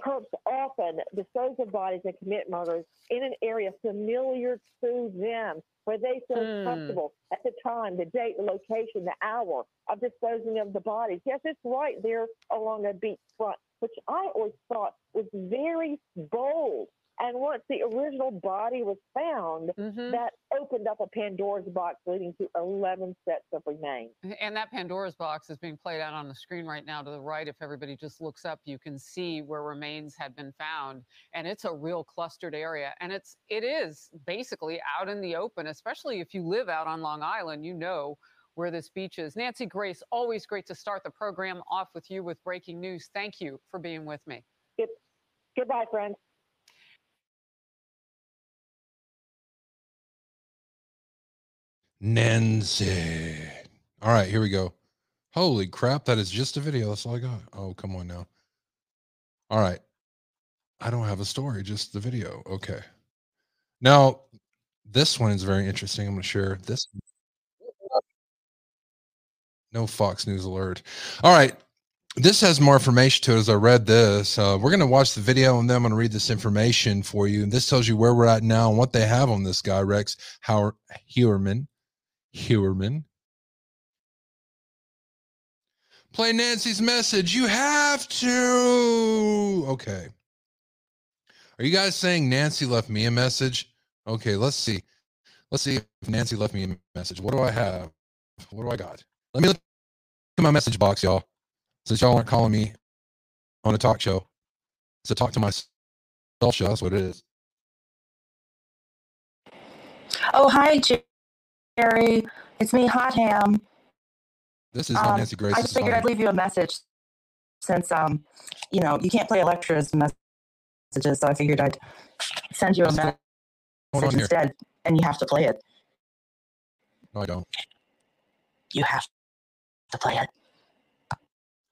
perps often dispose of bodies and commit murders in an area familiar to them where they feel Hmm. comfortable at the time, the date, the location, the hour of disposing of the bodies. Yes, it's right there along a beach front, which I always thought was very bold. And once the original body was found, mm-hmm. that opened up a Pandora's box leading to 11 sets of remains. And that Pandora's box is being played out on the screen right now to the right. If everybody just looks up, you can see where remains had been found. And it's a real clustered area. And it's it is basically out in the open, especially if you live out on Long Island, you know where this beach is. Nancy Grace, always great to start the program off with you with breaking news. Thank you for being with me. Good. Goodbye, friends. Nancy. All right, here we go. Holy crap, that is just a video. That's all I got. Oh, come on now. All right. I don't have a story, just the video. Okay. Now, this one is very interesting. I'm going to share this. No Fox News alert. All right. This has more information to it as I read this. Uh, we're going to watch the video and then I'm going to read this information for you. And this tells you where we're at now and what they have on this guy, Rex Howard Heuermann. Heuermann. Play Nancy's message. You have to. Okay. Are you guys saying Nancy left me a message? Okay, let's see. Let's see if Nancy left me a message. What do I have? What do I got? Let me look at my message box, y'all. Since y'all aren't calling me on a talk show. It's a talk to myself show. That's what it is. Oh, hi, Jerry. It's me, Hot Ham. This is Um, Nancy Grace. I just figured I'd leave you a message since, um, you know, you can't play Electra's messages, so I figured I'd send you a message going on here? instead, and you have to play it. No, I don't. You have to play it.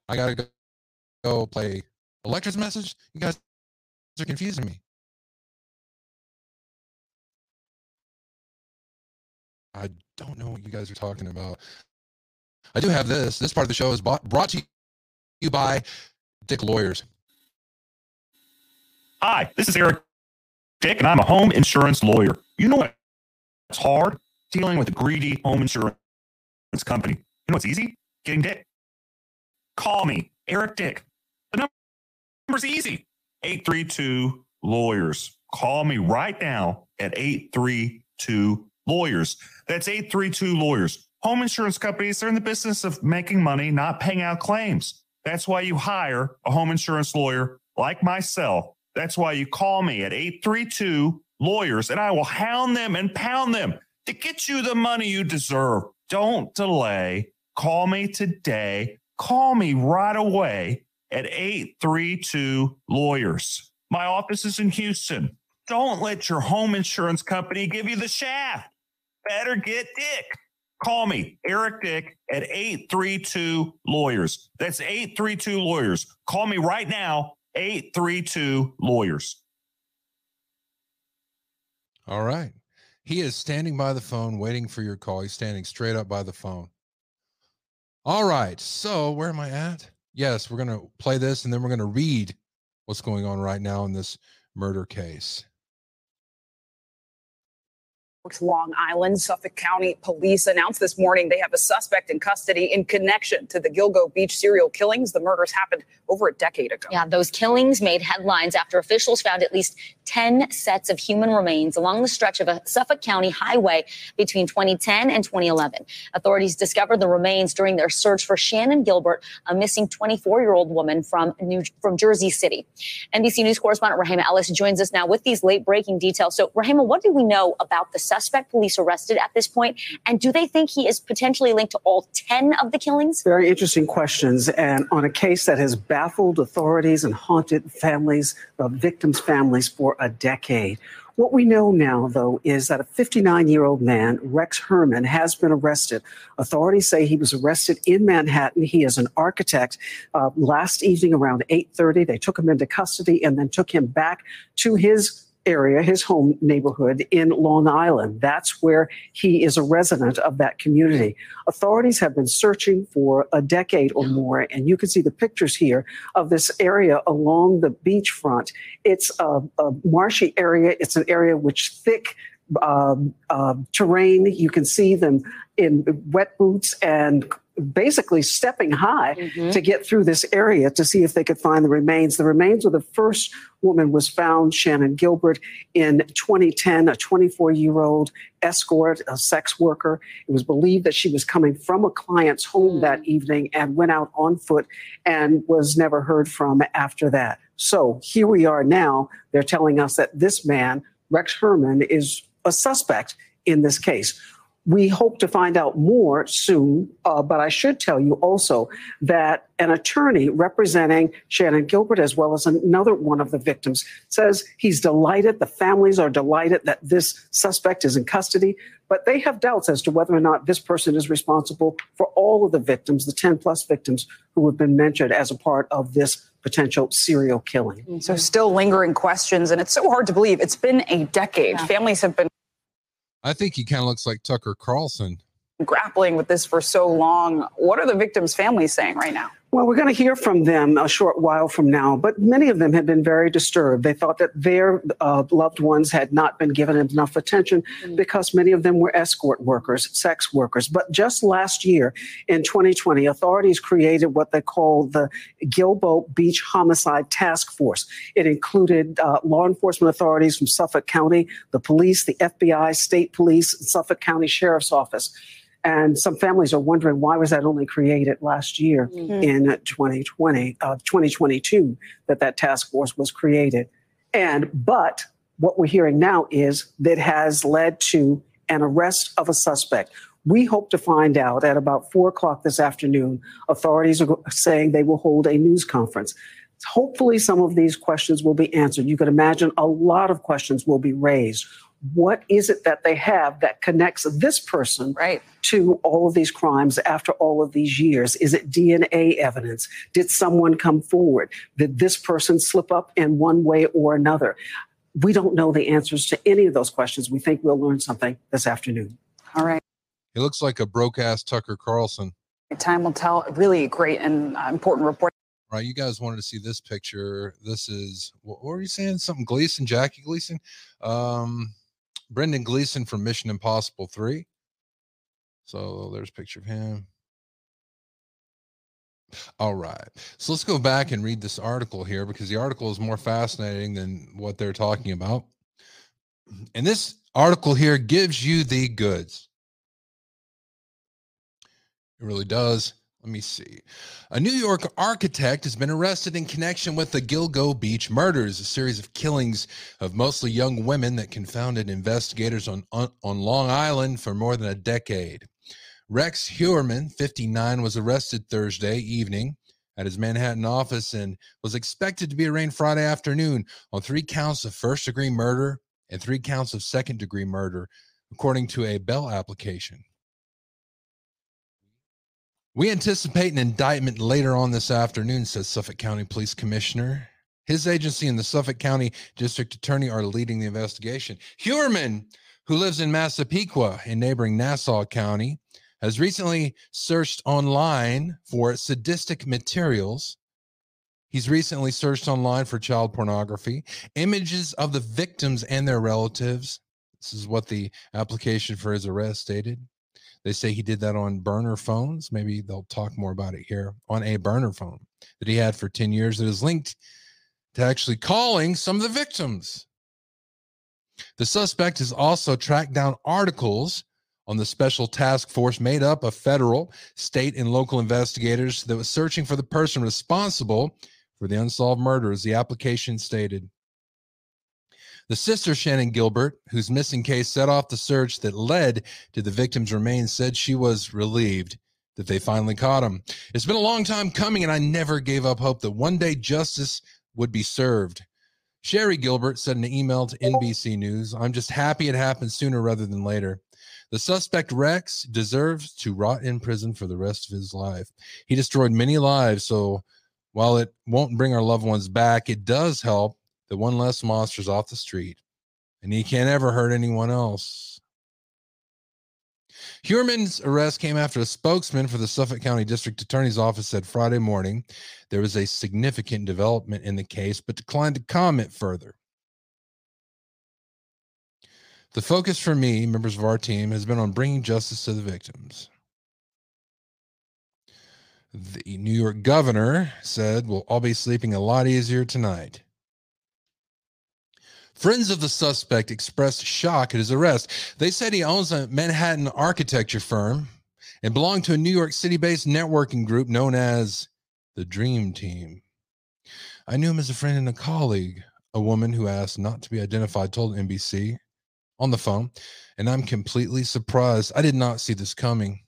I gotta go, go play Electra's message. You guys are confusing me. I don't know what you guys are talking about. I do have this. This part of the show is bought, brought to you by Dick Lawyers. Hi, this is Eric Dick, and I'm a home insurance lawyer. You know what's hard? Dealing with a greedy home insurance company. You know what's easy? Getting Dick. Call me, Eric Dick. The number's easy 832 Lawyers. Call me right now at 832 Lawyers. That's 832 Lawyers. Home insurance companies, they're in the business of making money, not paying out claims. That's why you hire a home insurance lawyer like myself. That's why you call me at 832 Lawyers and I will hound them and pound them to get you the money you deserve. Don't delay. Call me today. Call me right away at 832 Lawyers. My office is in Houston. Don't let your home insurance company give you the shaft. Better get Dick. Call me, Eric Dick, at 832 Lawyers. That's 832 Lawyers. Call me right now, 832 Lawyers. All right. He is standing by the phone waiting for your call. He's standing straight up by the phone. All right. So, where am I at? Yes, we're going to play this and then we're going to read what's going on right now in this murder case. Long Island, Suffolk County police announced this morning they have a suspect in custody in connection to the Gilgo Beach serial killings. The murders happened over a decade ago. Yeah, those killings made headlines after officials found at least 10 sets of human remains along the stretch of a Suffolk County highway between 2010 and 2011. Authorities discovered the remains during their search for Shannan Gilbert, a missing 24-year-old woman from New from Jersey City. NBC News correspondent Rehema Ellis joins us now with these late-breaking details. So, Rahima, what do we know about the suspect police arrested at this point, and do they think he is potentially linked to all 10 of the killings? Very interesting questions, and on a case that has baffled authorities and haunted families, uh, victims' families for a decade. What we know now, though, is that a 59 year old man, Rex Heuermann, has been arrested. Authorities say he was arrested in Manhattan. He is an architect. Uh, last evening around 8:30, they took him into custody and then took him back to his area, his home neighborhood in Long Island. That's where he is a resident of that community. Authorities have been searching for a decade or more, and you can see the pictures here of this area along the beachfront. It's a, a marshy area. It's an area which thick um, uh, terrain. You can see them in wet boots and basically stepping high Mhm. to get through this area to see if they could find the remains. The remains of the first woman was found, Shannan Gilbert, in 2010, a 24 year old escort, a sex worker. It was believed that she was coming from a client's home that evening and went out on foot and was never heard from after that. So here we are now. They're telling us that this man, Rex Heuermann, is a suspect in this case. We hope to find out more soon, uh, but I should tell you also that an attorney representing Shannan Gilbert, as well as another one of the victims, says he's delighted, the families are delighted that this suspect is in custody, but they have doubts as to whether or not this person is responsible for all of the victims, the 10 plus victims who have been mentioned as a part of this potential serial killing. So, still lingering questions, and it's so hard to believe. It's been a decade. Families have been I think he kind of looks like Tucker Carlson. grappling with this for so long. What are the victims' families saying right now? Well, we're going to hear from them a short while from now, but many of them had been very disturbed. They thought that their uh, loved ones had not been given enough attention because many of them were escort workers, sex workers. But just last year, in 2020, authorities created what they call the Gilgo Beach Homicide Task Force. It included uh, law enforcement authorities from Suffolk County, the police, the FBI, state police, Suffolk County Sheriff's Office. And some families are wondering why was that only created last year Mhm. in 2020, uh, 2022, that that task force was created. And but what we're hearing now is that has led to an arrest of a suspect. We hope to find out at about four o'clock this afternoon. Authorities are saying they will hold a news conference. Hopefully, some of these questions will be answered. You can imagine a lot of questions will be raised. What is it that they have that connects this person right. to all of these crimes after all of these years? Is it DNA evidence? Did someone come forward? Did this person slip up in one way or another? We don't know the answers to any of those questions. We think we'll learn something this afternoon. All right. He looks like a broke ass Tucker Carlson. Time will tell. Really great and uh, important report. Right, you guys wanted to see this picture. This is what, what were you saying? Something Gleason, Jackie Gleason, um, Brendan Gleeson from Mission Impossible Three. So there's a picture of him. All right, so let's go back and read this article here because the article is more fascinating than what they're talking about. And this article here gives you the goods. It really does. Let me see. A New York architect has been arrested in connection with the Gilgo Beach murders, a series of killings of mostly young women that confounded investigators on, on, on Long Island for more than a decade. Rex Heuermann, 59, was arrested Thursday evening at his Manhattan office and was expected to be arraigned Friday afternoon on three counts of first degree murder and three counts of second degree murder, according to a bail application. We anticipate an indictment later on this afternoon, says Suffolk County Police Commissioner. His agency and the Suffolk County District Attorney are leading the investigation. Heuermann, who lives in Massapequa in neighboring Nassau County, has recently searched online for sadistic materials. He's recently searched online for child pornography, images of the victims and their relatives. This is what the application for his arrest stated. They say he did that on burner phones. Maybe they'll talk more about it here on a burner phone that he had for 10 years that is linked to actually calling some of the victims. The suspect has also tracked down articles on the special task force made up of federal, state, and local investigators that was searching for the person responsible for the unsolved murders, the application stated. The sister, Shannan Gilbert, whose missing case set off the search that led to the victim's remains, said she was relieved that they finally caught him. It's been a long time coming, and I never gave up hope that one day justice would be served. Sherre Gilbert said in an email to NBC News, I'm just happy it happened sooner rather than later. The suspect Rex deserves to rot in prison for the rest of his life. He destroyed many lives, so while it won't bring our loved ones back, it does help that one less monster's off the street, and he mm-hmm. can't ever hurt anyone else. Heuermann's arrest came after a spokesman for the Suffolk County District Attorney's Office said Friday morning there was a significant development in the case, but declined to comment further. The focus for me, members of our team, has been on bringing justice to the victims. The New York governor said, We'll all be sleeping a lot easier tonight. Friends of the suspect expressed shock at his arrest. They said he owns a Manhattan architecture firm and belonged to a New York City based networking group known as the Dream Team. I knew him as a friend and a colleague, a woman who asked not to be identified told NBC on the phone, and I'm completely surprised. I did not see this coming.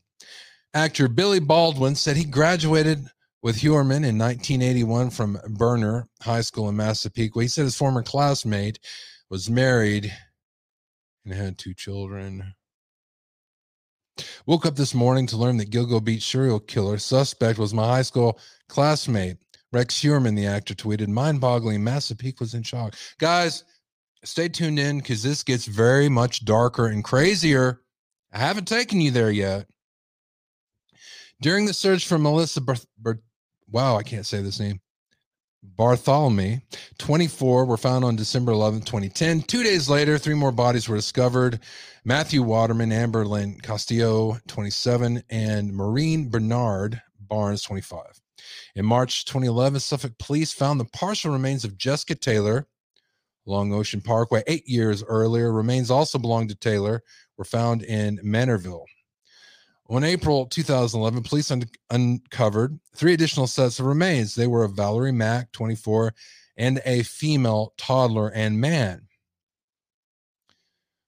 Actor Billy Baldwin said he graduated with Heuermann in 1981 from Berner High School in Massapequa. He said his former classmate was married and had two children. Woke up this morning to learn that Gilgo Beach serial killer suspect was my high school classmate. Rex Heuermann, the actor, tweeted, mind boggling. Massapequa was in shock. Guys, stay tuned in because this gets very much darker and crazier. I haven't taken you there yet. During the search for Melissa Ber- Ber- wow, I can't say this name. Bartholomew, 24, were found on December 11, 2010. Two days later, three more bodies were discovered Matthew Waterman, Amber Lynn Castillo, 27, and Maureen Bernard Barnes, 25. In March 2011, Suffolk police found the partial remains of Jessica Taylor along Ocean Parkway. Eight years earlier, remains also belonged to Taylor were found in Manorville. On April 2011, police un- uncovered three additional sets of remains. They were of Valerie Mack, 24, and a female toddler and man.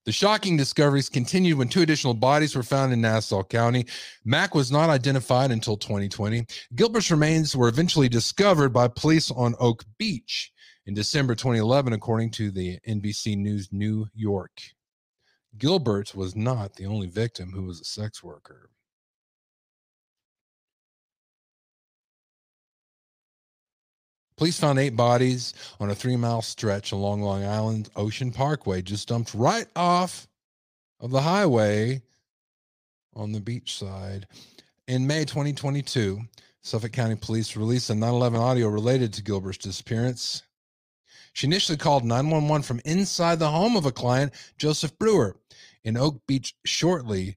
The shocking discoveries continued when two additional bodies were found in Nassau County. Mack was not identified until 2020. Gilbert's remains were eventually discovered by police on Oak Beach in December 2011, according to the NBC News New York. Gilbert was not the only victim who was a sex worker. Police found eight bodies on a three mile stretch along Long Island Ocean Parkway, just dumped right off of the highway on the beach side. In May 2022, Suffolk County Police released a 911 audio related to Gilbert's disappearance. She initially called 911 from inside the home of a client, Joseph Brewer, in Oak Beach shortly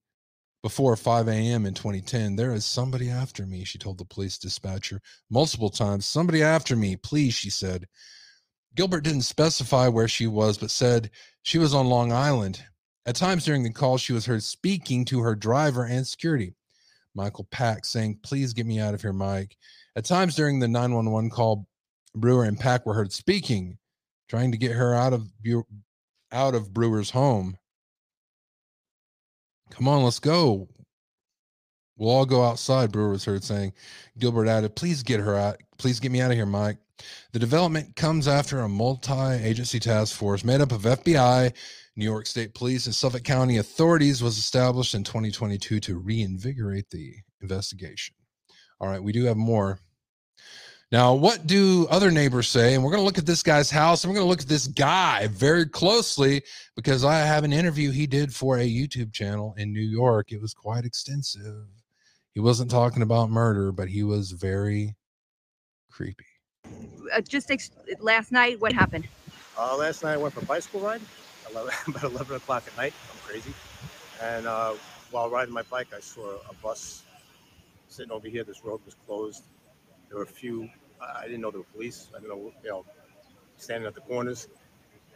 before 5 a.m. in 2010. There is somebody after me, she told the police dispatcher multiple times. Somebody after me, please, she said. Gilbert didn't specify where she was, but said she was on Long Island. At times during the call, she was heard speaking to her driver and security, Michael Pak, saying, Please get me out of here, Mike. At times during the 911 call, Brewer and Pak were heard speaking, trying to get her out of out of Brewer's home. Come on, let's go. We'll all go outside, Brewer was heard saying. Gilbert added, Please get her out. Please get me out of here, Mike. The development comes after a multi agency task force made up of FBI, New York State Police, and Suffolk County authorities was established in 2022 to reinvigorate the investigation. All right, we do have more. Now, what do other neighbors say? And we're going to look at this guy's house and we're going to look at this guy very closely because I have an interview he did for a YouTube channel in New York. It was quite extensive. He wasn't talking about murder, but he was very creepy. Uh, just ex- last night, what happened? Uh, last night I went for a bicycle ride, 11, about 11 o'clock at night. I'm crazy. And uh, while riding my bike, I saw a bus sitting over here. This road was closed. There were a few, I didn't know there were police. I didn't know, you know, standing at the corners.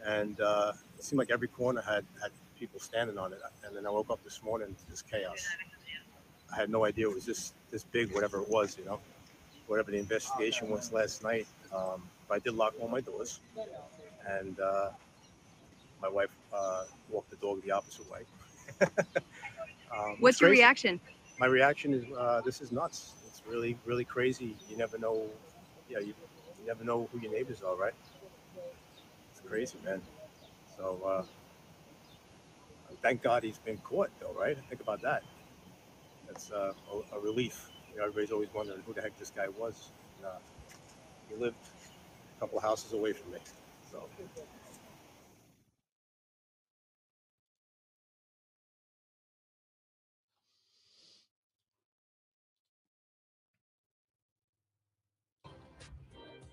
And uh, it seemed like every corner had, had people standing on it. And then I woke up this morning to this chaos. I had no idea it was this, this big, whatever it was, you know, whatever the investigation was last night. Um, but I did lock all my doors. And uh, my wife uh, walked the dog the opposite way. um, What's your reaction? My reaction is uh, this is nuts. It's really, really crazy. You never know. Yeah, you, you never know who your neighbors are, right? It's crazy, man. So uh, thank God he's been caught, though, right? Think about that. That's uh, a, a relief. You know, everybody's always wondering who the heck this guy was. And, uh, he lived a couple houses away from me. So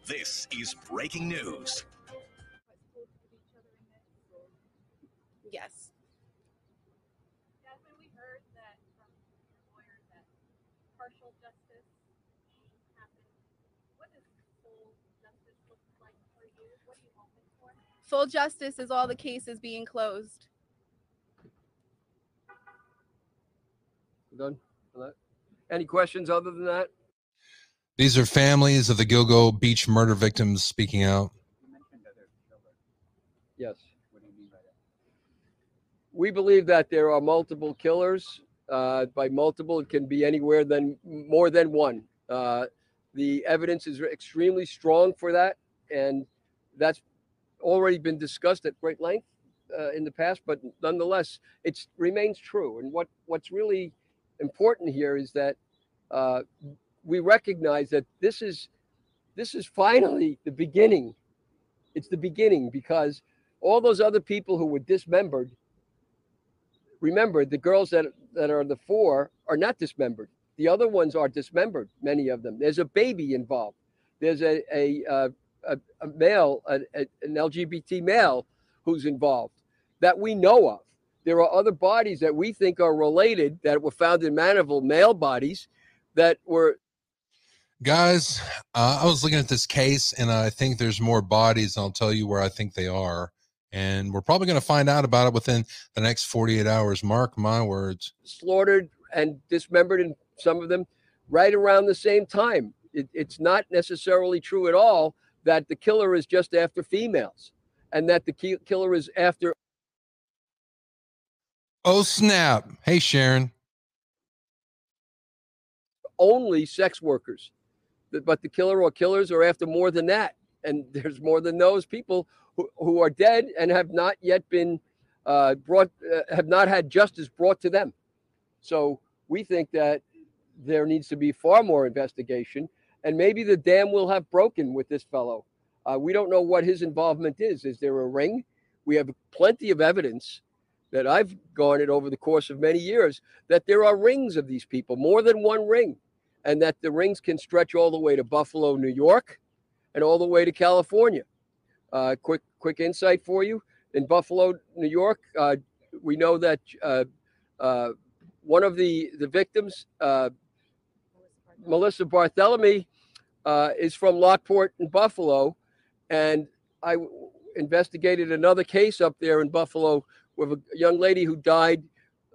This is breaking news. Yes. Jasmine, we heard that from your lawyer that partial justice happened. What does full justice look like for you? What are you hoping for? Full justice is all the cases being closed. Done for that. Any questions other than that? These are families of the Gilgo Beach murder victims speaking out. Yes. We believe that there are multiple killers. Uh, by multiple, it can be anywhere than more than one. Uh, the evidence is extremely strong for that, and that's already been discussed at great length uh, in the past. But nonetheless, it remains true. And what what's really important here is that uh, we recognize that this is this is finally the beginning. It's the beginning because all those other people who were dismembered. Remember, the girls that that are the four are not dismembered. The other ones are dismembered. Many of them. There's a baby involved. There's a a a, a, male, a- an LGBT male, who's involved that we know of. There are other bodies that we think are related that were found in Manorville male bodies that were Guys, uh, I was looking at this case and I think there's more bodies. And I'll tell you where I think they are. And we're probably going to find out about it within the next 48 hours. Mark my words. slaughtered and dismembered in some of them right around the same time. It, it's not necessarily true at all that the killer is just after females and that the ki- killer is after Oh, snap. Hey, Sharon. only sex workers. But- the killer or killers are after more than that. And there's more than those people who, who are dead and have not yet been uh, brought, uh, have not had justice brought to them. So we think that there needs to be far more investigation. And maybe the dam will have broken with this fellow. Uh, we don't know what his involvement is. Is there a ring? We have plenty of evidence that I've garnered over the course of many years that there are rings of these people, more than one ring, and that the rings can stretch all the way to Buffalo, New York, and all the way to California. Uh, quick, quick insight for you: in Buffalo, New York, uh, we know that uh, uh, one of the the victims, uh, Melissa Barthelemy, uh, is from Lockport in Buffalo, and I w- investigated another case up there in Buffalo with a young lady who died,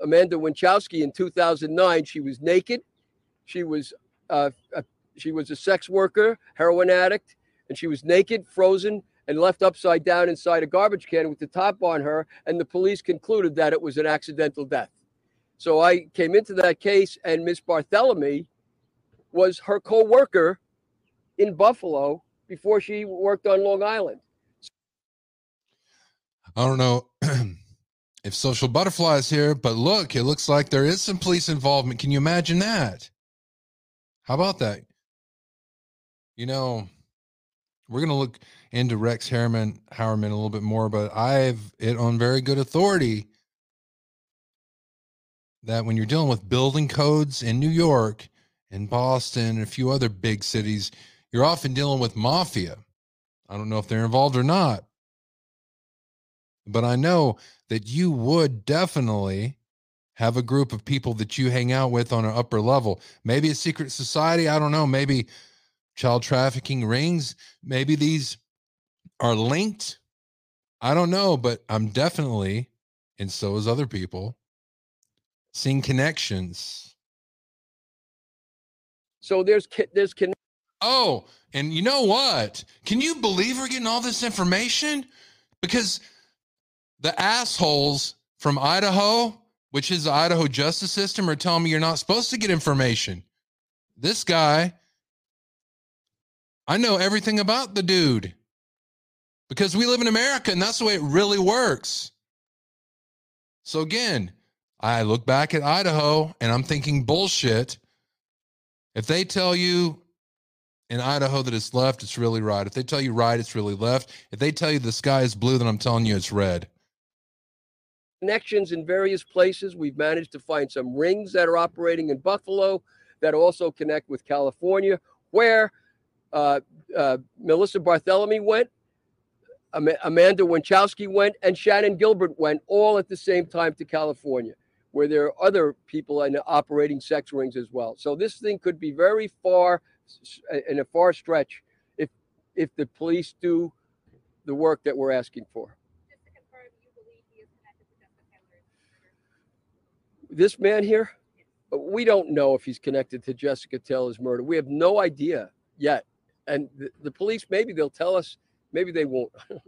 Amanda Winchowski, in 2009. She was naked. She was uh, a, she was a sex worker, heroin addict, and she was naked, frozen, and left upside down inside a garbage can with the top on her. And the police concluded that it was an accidental death. So I came into that case, and Miss Barthélemy was her co-worker in Buffalo before she worked on Long Island. I don't know if Social Butterfly is here, but look, it looks like there is some police involvement. Can you imagine that? How about that? You know, we're going to look into Rex Harriman, Howerman a little bit more, but I've it on very good authority that when you're dealing with building codes in New York and Boston and a few other big cities, you're often dealing with mafia. I don't know if they're involved or not, but I know that you would definitely have a group of people that you hang out with on an upper level. Maybe a secret society. I don't know. Maybe child trafficking rings. Maybe these are linked. I don't know, but I'm definitely, and so is other people, seeing connections. So there's there's con- Oh, and you know what? Can you believe we're getting all this information? Because the assholes from Idaho, which is the Idaho justice system, are telling me you're not supposed to get information. This guy, I know everything about the dude because we live in America and that's the way it really works. So again, I look back at Idaho and I'm thinking bullshit. If they tell you in Idaho that it's left, it's really right. If they tell you right, it's really left. If they tell you the sky is blue, then I'm telling you it's red. Connections in various places. We've managed to find some rings that are operating in Buffalo that also connect with California, where uh, uh, Melissa Barthélemy went, Ama- Amanda Winchowski went, and Shannan Gilbert went all at the same time to California, where there are other people in operating sex rings as well. So this thing could be very far in a far stretch if if the police do the work that we're asking for. This man here, we don't know if he's connected to Jessica Taylor's murder. We have no idea yet. And the, the police, maybe they'll tell us, maybe they won't. you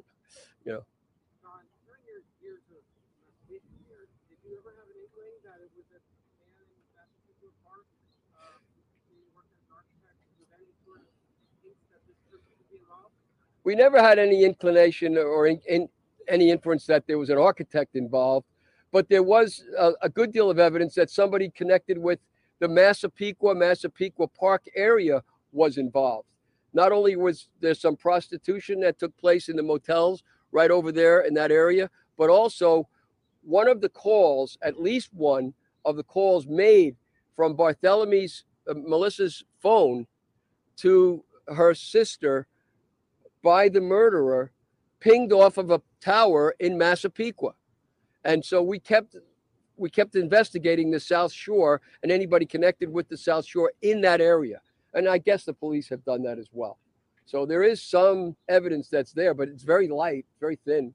know. We never had any inclination or in, in, any inference that there was an architect involved, but there was a, a good deal of evidence that somebody connected with the Massapequa, Massapequa Park area was involved. Not only was there some prostitution that took place in the motels right over there in that area, but also one of the calls, at least one of the calls made from Bartholomew's uh, Melissa's phone to her sister by the murderer pinged off of a tower in Massapequa. And so we kept we kept investigating the South Shore and anybody connected with the South Shore in that area. And I guess the police have done that as well. So there is some evidence that's there, but it's very light, very thin.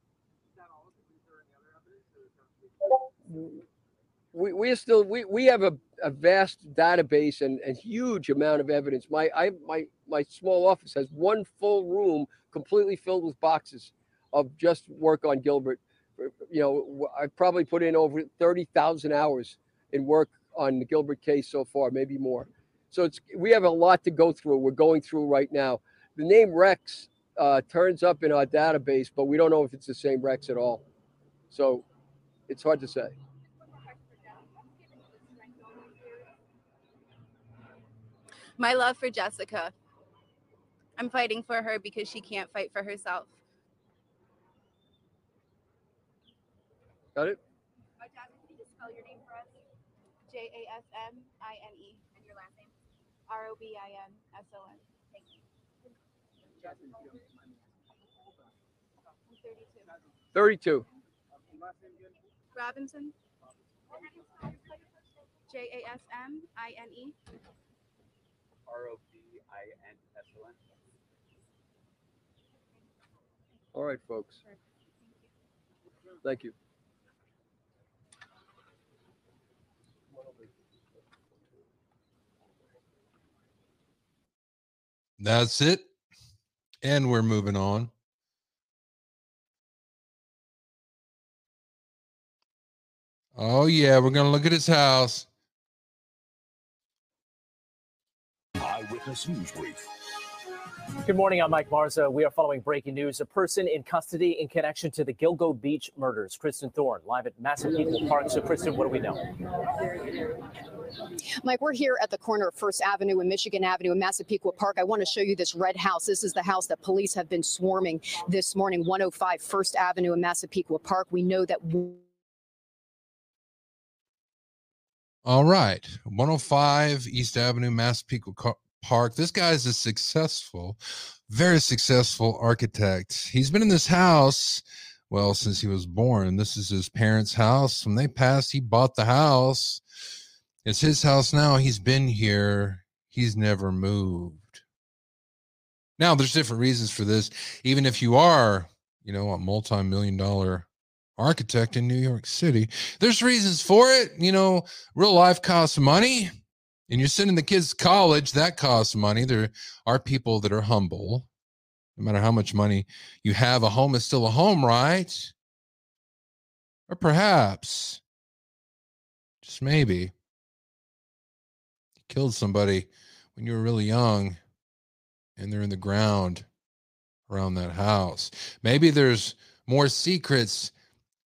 We, we are still we, we have a, a vast database and, and huge amount of evidence. My I my my small office has one full room completely filled with boxes of just work on Gilbert. You know, I've probably put in over thirty thousand hours in work on the Gilbert case so far, maybe more. So it's we have a lot to go through. We're going through right now. The name Rex uh, turns up in our database, but we don't know if it's the same Rex at all. So it's hard to say. My love for Jessica. I'm fighting for her because she can't fight for herself. Got it? Uh, Jasmine, can you just spell your name for us? J A S M I N E. And your last name? R O B I N S O N. Thank you. I'm 32. 32. Robinson? J A S M I N E. R O B I N S O N. All right, folks. Thank you. That's it. And we're moving on. Oh yeah, we're gonna look at his house. Eyewitness News Brief. Good morning. I'm Mike Marza. We are following breaking news. A person in custody in connection to the Gilgo Beach murders. Kristin Thorne, live at Massapequa Park. So, Kristin, what do we know? Mike, we're here at the corner of First Avenue and Michigan Avenue in Massapequa Park. I want to show you this red house. This is the house that police have been swarming this morning, 105 First Avenue in Massapequa Park. We know that. All right, 105 East Avenue, Massapequa Ca- Park. This guy's a successful, very successful architect. He's been in this house, well, since he was born. This is his parents' house. When they passed, he bought the house. It's his house now. He's been here. He's never moved. Now, there's different reasons for this. Even if you are, you know, a multi-million dollar architect in New York City, there's reasons for it. You know, real life costs money and you're sending the kids to college, that costs money. There are people that are humble. No matter how much money you have, a home is still a home, right? Or perhaps, just maybe, you killed somebody when you were really young and they're in the ground around that house. Maybe there's more secrets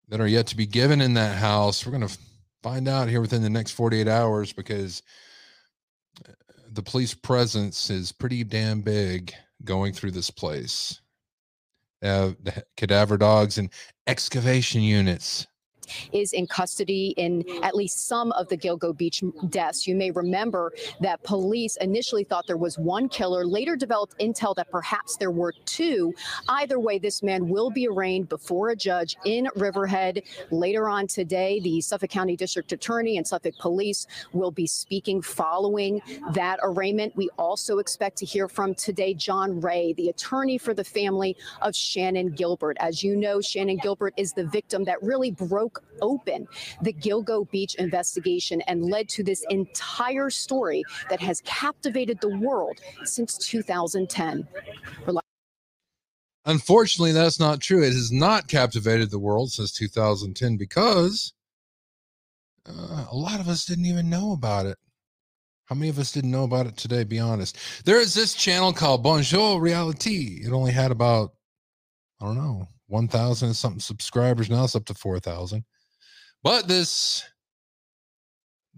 that are yet to be given in that house. We're going to find out here within the next 48 hours because the police presence is pretty damn big going through this place. Uh, the cadaver dogs and excavation units. Is in custody in at least some of the Gilgo Beach deaths. You may remember that police initially thought there was one killer, later developed intel that perhaps there were two. Either way, this man will be arraigned before a judge in Riverhead later on today. The Suffolk County District Attorney and Suffolk Police will be speaking following that arraignment. We also expect to hear from today John Ray, the attorney for the family of Shannan Gilbert. As you know, Shannan Gilbert is the victim that really broke open the Gilgo Beach investigation and led to this entire story that has captivated the world since 2010. Unfortunately, that's not true. It has not captivated the world since 2010 because uh, a lot of us didn't even know about it. How many of us didn't know about it today? Be honest. There is this channel called Bonjour Realty. It only had about, I don't know, 1,000 and something subscribers. Now it's up to 4,000. But this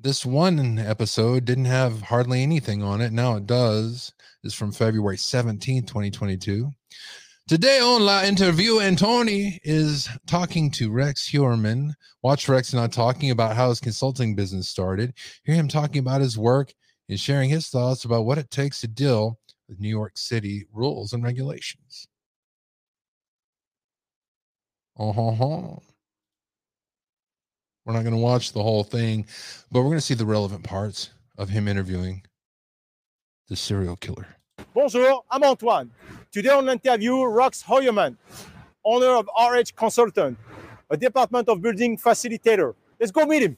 this one episode didn't have hardly anything on it. Now it does. Is from February 17th, 2022. Today on La Interview, Antoni is talking to Rex Heuermann. Watch Rex and I talking about how his consulting business started. Hear him talking about his work and sharing his thoughts about what it takes to deal with New York City rules and regulations. Uh-huh. We're not going to watch the whole thing, but we're going to see the relevant parts of him interviewing the serial killer. Bonjour, I'm Antoine. Today on interview, Rox Hoyerman, owner of RH Consultant, a department of building facilitator. Let's go meet him.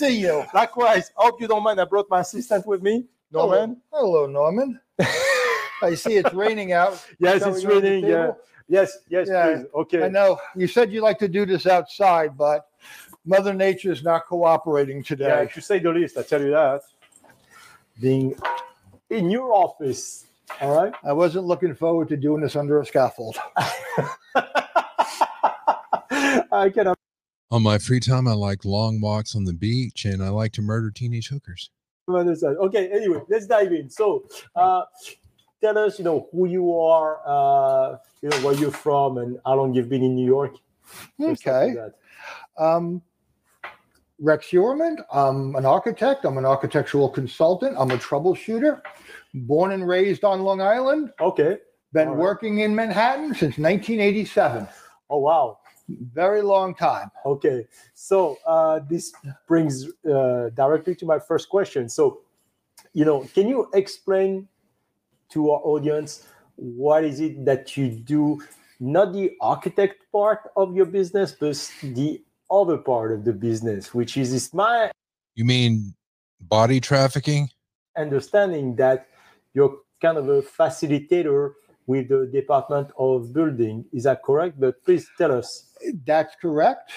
See you. Likewise. Hope you don't mind. I brought my assistant with me, Norman. Hello, Norman. I see it's raining out. Yes, Shall it's we go to the raining. Yeah. Yes, yes, Yeah, please. Okay. I know you said you like to do this outside, but Mother Nature is not cooperating today. Yeah, to say the least, I tell you that. Being in your office, all right? I wasn't looking forward to doing this under a scaffold. I cannot. On my free time, I like long walks on the beach and I like to murder teenage hookers. Okay, anyway, let's dive in. So, uh, tell us, you know, who you are, uh, you know, where you're from, and how long you've been in New York. Just like Okay. Um, Rex Heuermann, I'm an architect. I'm an architectural consultant. I'm a troubleshooter. Born and raised on Long Island. Okay. Been All right. working in Manhattan since 1987. Oh, wow. Very long time. Okay, so uh, this brings uh, directly to my first question. So, you know, can you explain to our audience what is it that you do? Not the architect part of your business, but the other part of the business, which is it's my You mean body trafficking? understanding that you're kind of a facilitator with the Department of Building. Is that correct? But please tell us. That's correct,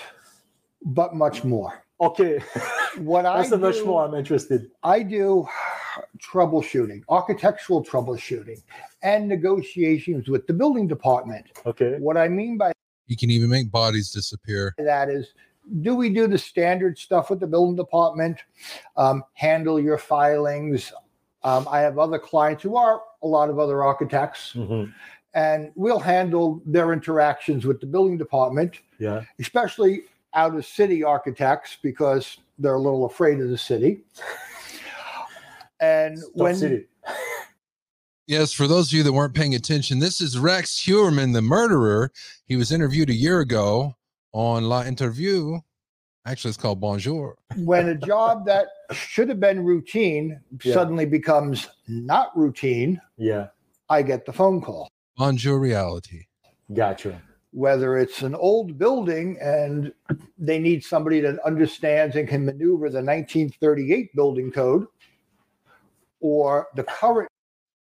but much more. Okay. What I That's so much do- more. I'm interested. I do troubleshooting, architectural troubleshooting, and negotiations with the building department. Okay. What I mean by You can even make bodies disappear. that is do we do the standard stuff with the building department um, handle your filings um, i have other clients who are a lot of other architects and we'll handle their interactions with the building department Yeah. especially out of city architects because they're a little afraid of the city and when city. Yes, for those of you that weren't paying attention, this is Rex Heuermann, the murderer. He was interviewed a year ago on La Interview. Actually, it's called Bonjour. when a job that should have been routine Yeah. suddenly becomes not routine Yeah. i get the phone call Bonjour Realty. Gotcha. whether it's an old building and they need somebody that understands and can maneuver the 1938 building code or the current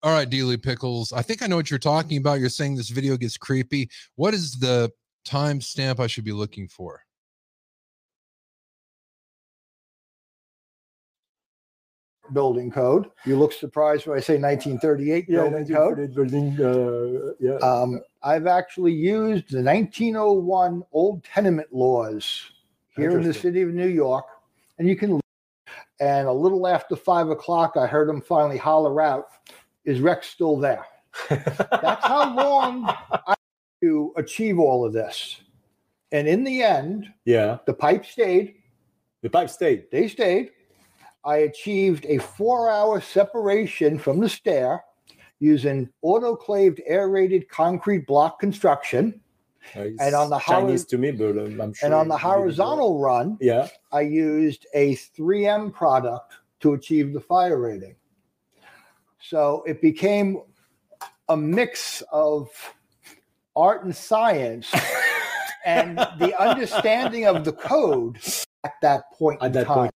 All right, Dealey Pickles. I think I know what you're talking about. You're saying this video gets creepy. What is the time stamp I should be looking for? Building code you look surprised when i say 1938 Yeah, building code 1938 building. Uh, yeah. um, i've actually used the 1901 old tenement laws here in the city of new york and you can and a little after five o'clock i heard him finally holler out is rex still there that's how long i to achieve all of this and in the end yeah. the pipe stayed The pipe stayed. they stayed i achieved a four hour separation from the stair using autoclaved aerated concrete block construction uh, and on the Chinese hori- to me, but I'm sure. and on the you did it horizontal run. Yeah. i used a 3m product to achieve the fire rating so it became a mix of art and science and the understanding of the code at that point in that time point.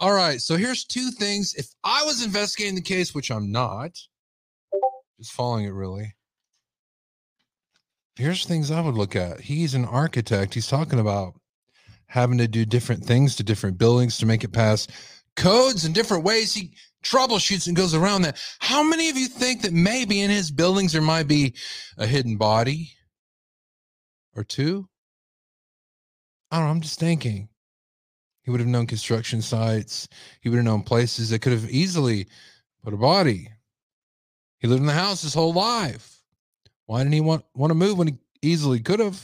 All right, so here's two things. If I was investigating the case, which I'm not, just following it really. Here's things I would look at. He's an architect. He's talking about having to do different things to different buildings to make it pass codes in different ways. He troubleshoots and goes around that. How many of you think that maybe in his buildings there might be a hidden body or two? I don't know. I'm just thinking. He would have known construction sites. He would have known places that could have easily put a body. He lived in the house his whole life. Why didn't he want, want to move when he easily could have?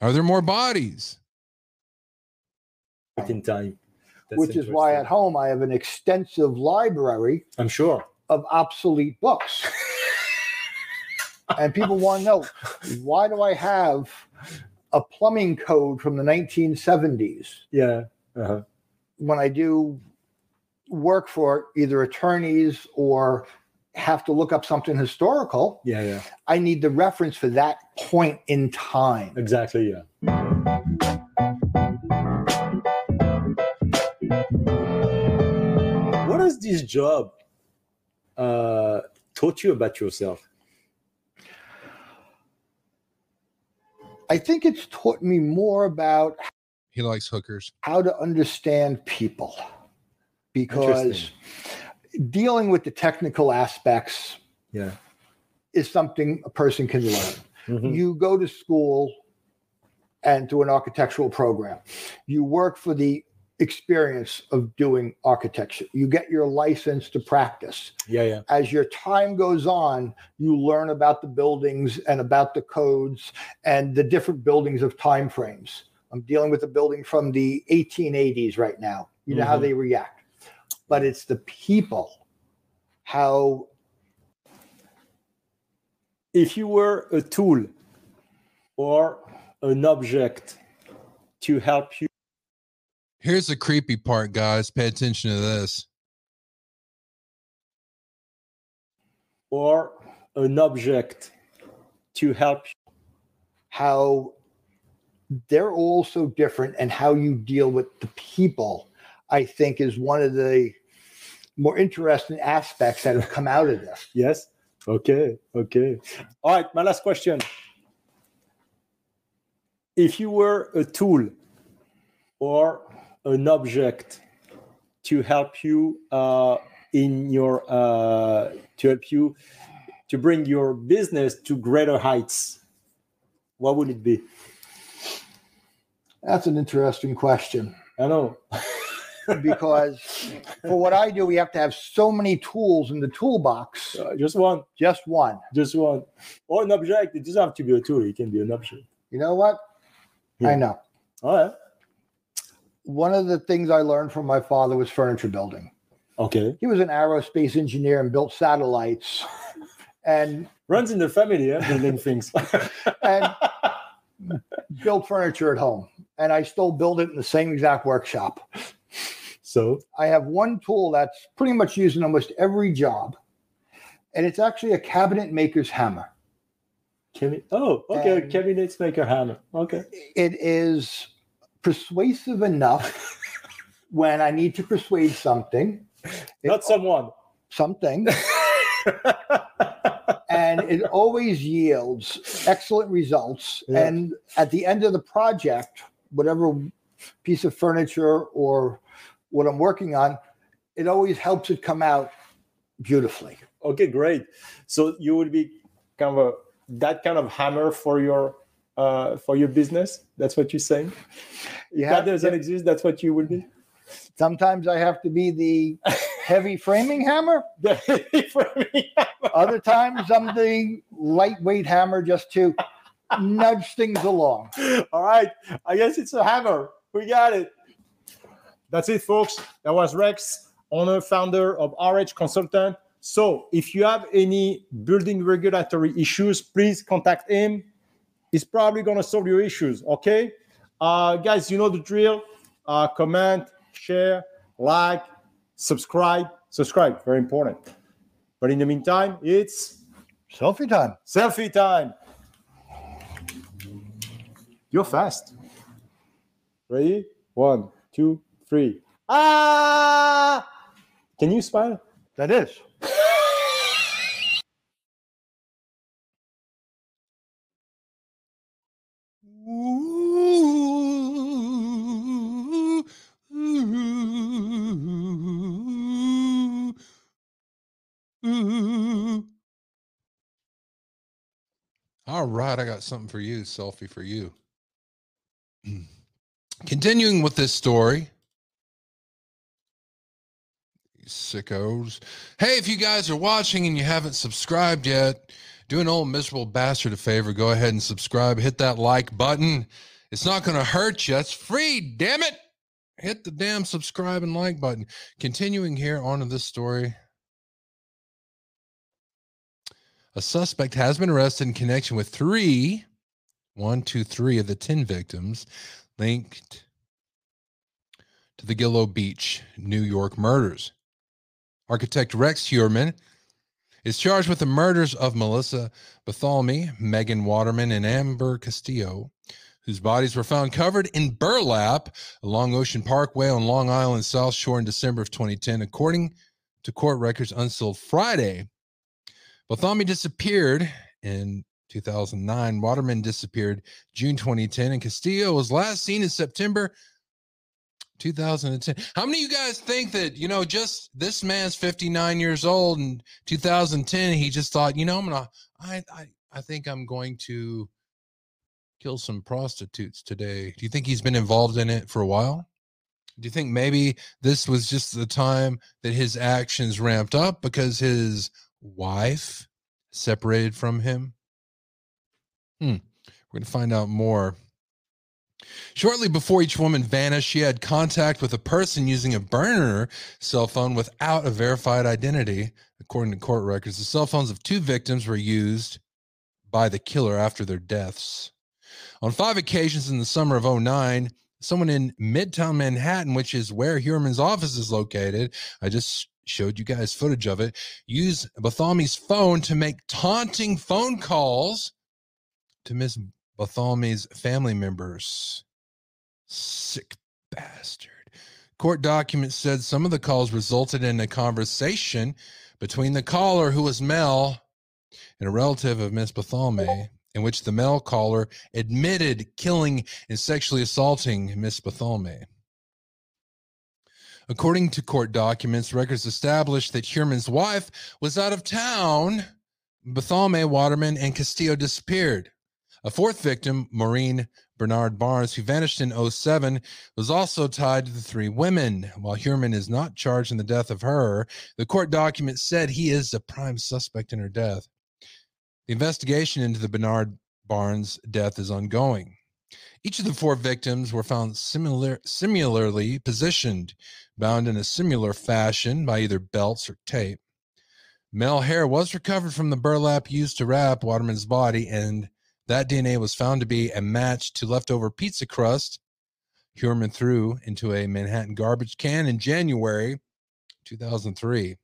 Are there more bodies? in time. That's which is why at home I have an extensive library. I'm sure. Of obsolete books. and people want to know why do I have a plumbing code from the 1970s Yeah. Uh-huh. when I do work for either attorneys or have to look up something historical? Yeah, yeah. I need the reference for that point in time. Exactly, yeah. What has this job uh, taught you about yourself? I think it's taught me more about He likes hookers. how to understand people because dealing with the technical aspects Yeah. is something a person can learn. Mhm. You go to school and do an architectural program. You work for the experience of doing architecture. You get your license to practice. Yeah, yeah. As your time goes on, you learn about the buildings and about the codes and the different buildings of time frames. I'm dealing with a building from the 1880s right now. You know how Mhm. they react. But it's the people, how If you were a tool or an object to help you, Here's the creepy part, guys. Pay attention to this. or an object to help you, how they're all so different and how you deal with the people i think is one of the more interesting aspects that have come out of this. Yes. Okay. Okay. All right. My last question. If you were a tool or an object to help you uh, in your uh, to help you to bring your business to greater heights, what would it be? That's an interesting question. I know. because for what I do, we have to have so many tools in the toolbox. Uh, just one. Just one. Just one. Or an object. It doesn't have to be a tool. It can be an object. You know what? Yeah. I know. All right. One of the things I learned from my father was furniture building. Okay. He was an aerospace engineer and built satellites and Runs in the family, yeah, building things. and built furniture at home. And I still build it in the same exact workshop. So I have one tool that's pretty much used in almost every job. And it's actually a cabinet maker's hammer. Cabinet, oh, okay. And- Cabinets maker hammer. Okay. It is persuasive enough when I need to persuade something. Not someone. Something. and it always yields excellent results. Yeah. And at the end of the project, whatever piece of furniture or what I'm working on, it always helps it come out beautifully. Okay, great. So you would be kind of a that kind of hammer for your uh for your business. That's what you're saying. If You that doesn't exist. That's what you would be. Sometimes I have to be the heavy framing hammer. The heavy framing Other times I'm the lightweight hammer just to nudge things along. All right. I guess it's a hammer. We got it. That's it, folks. That was Rex, owner, founder of RH Consultant. So if you have any building regulatory issues, please contact him. He's probably going to solve your issues. Okay. Uh, guys, you know the drill. Uh, comment, share, like, subscribe. Subscribe, very important. But in the meantime, it's selfie time. Selfie time. You're fast. Ready? One, two, three. Ah! Can you smile? That is. All right, I got something for you, selfie for you. Continuing with this story. Sickos. Hey, if you guys are watching and you haven't subscribed yet, do an old miserable bastard a favor. Go ahead and subscribe. Hit that like button. It's not going to hurt you. It's free, damn it. Hit the damn subscribe and like button. Continuing here on to this story. A suspect has been arrested in connection with three, one, two, three of the 10 victims linked to the Gilgo Beach, New York murders. Architect Rex Heuermann is charged with the murders of Melissa Bartholomew, Megan Waterman, and Amber Castillo, whose bodies were found covered in burlap along Ocean Parkway on Long Island South Shore in December of 2010, according to court records unsealed Friday. Bartholomew disappeared in 2009. Waterman disappeared June 2010, and Castillo was last seen in September 2010. How many of you guys think that, you know, just this man's 59 years old in 2010, he just thought, you know, I'm gonna I I I think I'm going to kill some prostitutes today. Do you think he's been involved in it for a while? Do you think maybe this was just the time that his actions ramped up because his wife separated from him? Hmm. We're going to find out more. Shortly before each woman vanished, she had contact with a person using a burner cell phone without a verified identity. According to court records, the cell phones of two victims were used by the killer after their deaths. On five occasions in the summer of 09, someone in Midtown Manhattan, which is where Heuermann's office is located, I just showed you guys footage of it, use Bartholomew's phone to make taunting phone calls to Miss Bartholomew's family members. Sick bastard. Court documents said some of the calls resulted in a conversation between the caller, who was Mel, and a relative of Miss Bartholomew, in which the male caller admitted killing and sexually assaulting Miss Bartholomew. According to court documents, records established that Heuermann's wife was out of town. Bartholomew, Waterman, and Castillo disappeared. A fourth victim, Maureen Bernard Barnes, who vanished in 07, was also tied to the three women. While Hurman is not charged in the death of her, the court document said he is the prime suspect in her death. The investigation into the Bernard Barnes death is ongoing. Each of the four victims were found similar, similarly positioned, bound in a similar fashion by either belts or tape. Male hair was recovered from the burlap used to wrap Waterman's body, and that DNA was found to be a match to leftover pizza crust Heuermann threw into a Manhattan garbage can in January 2003.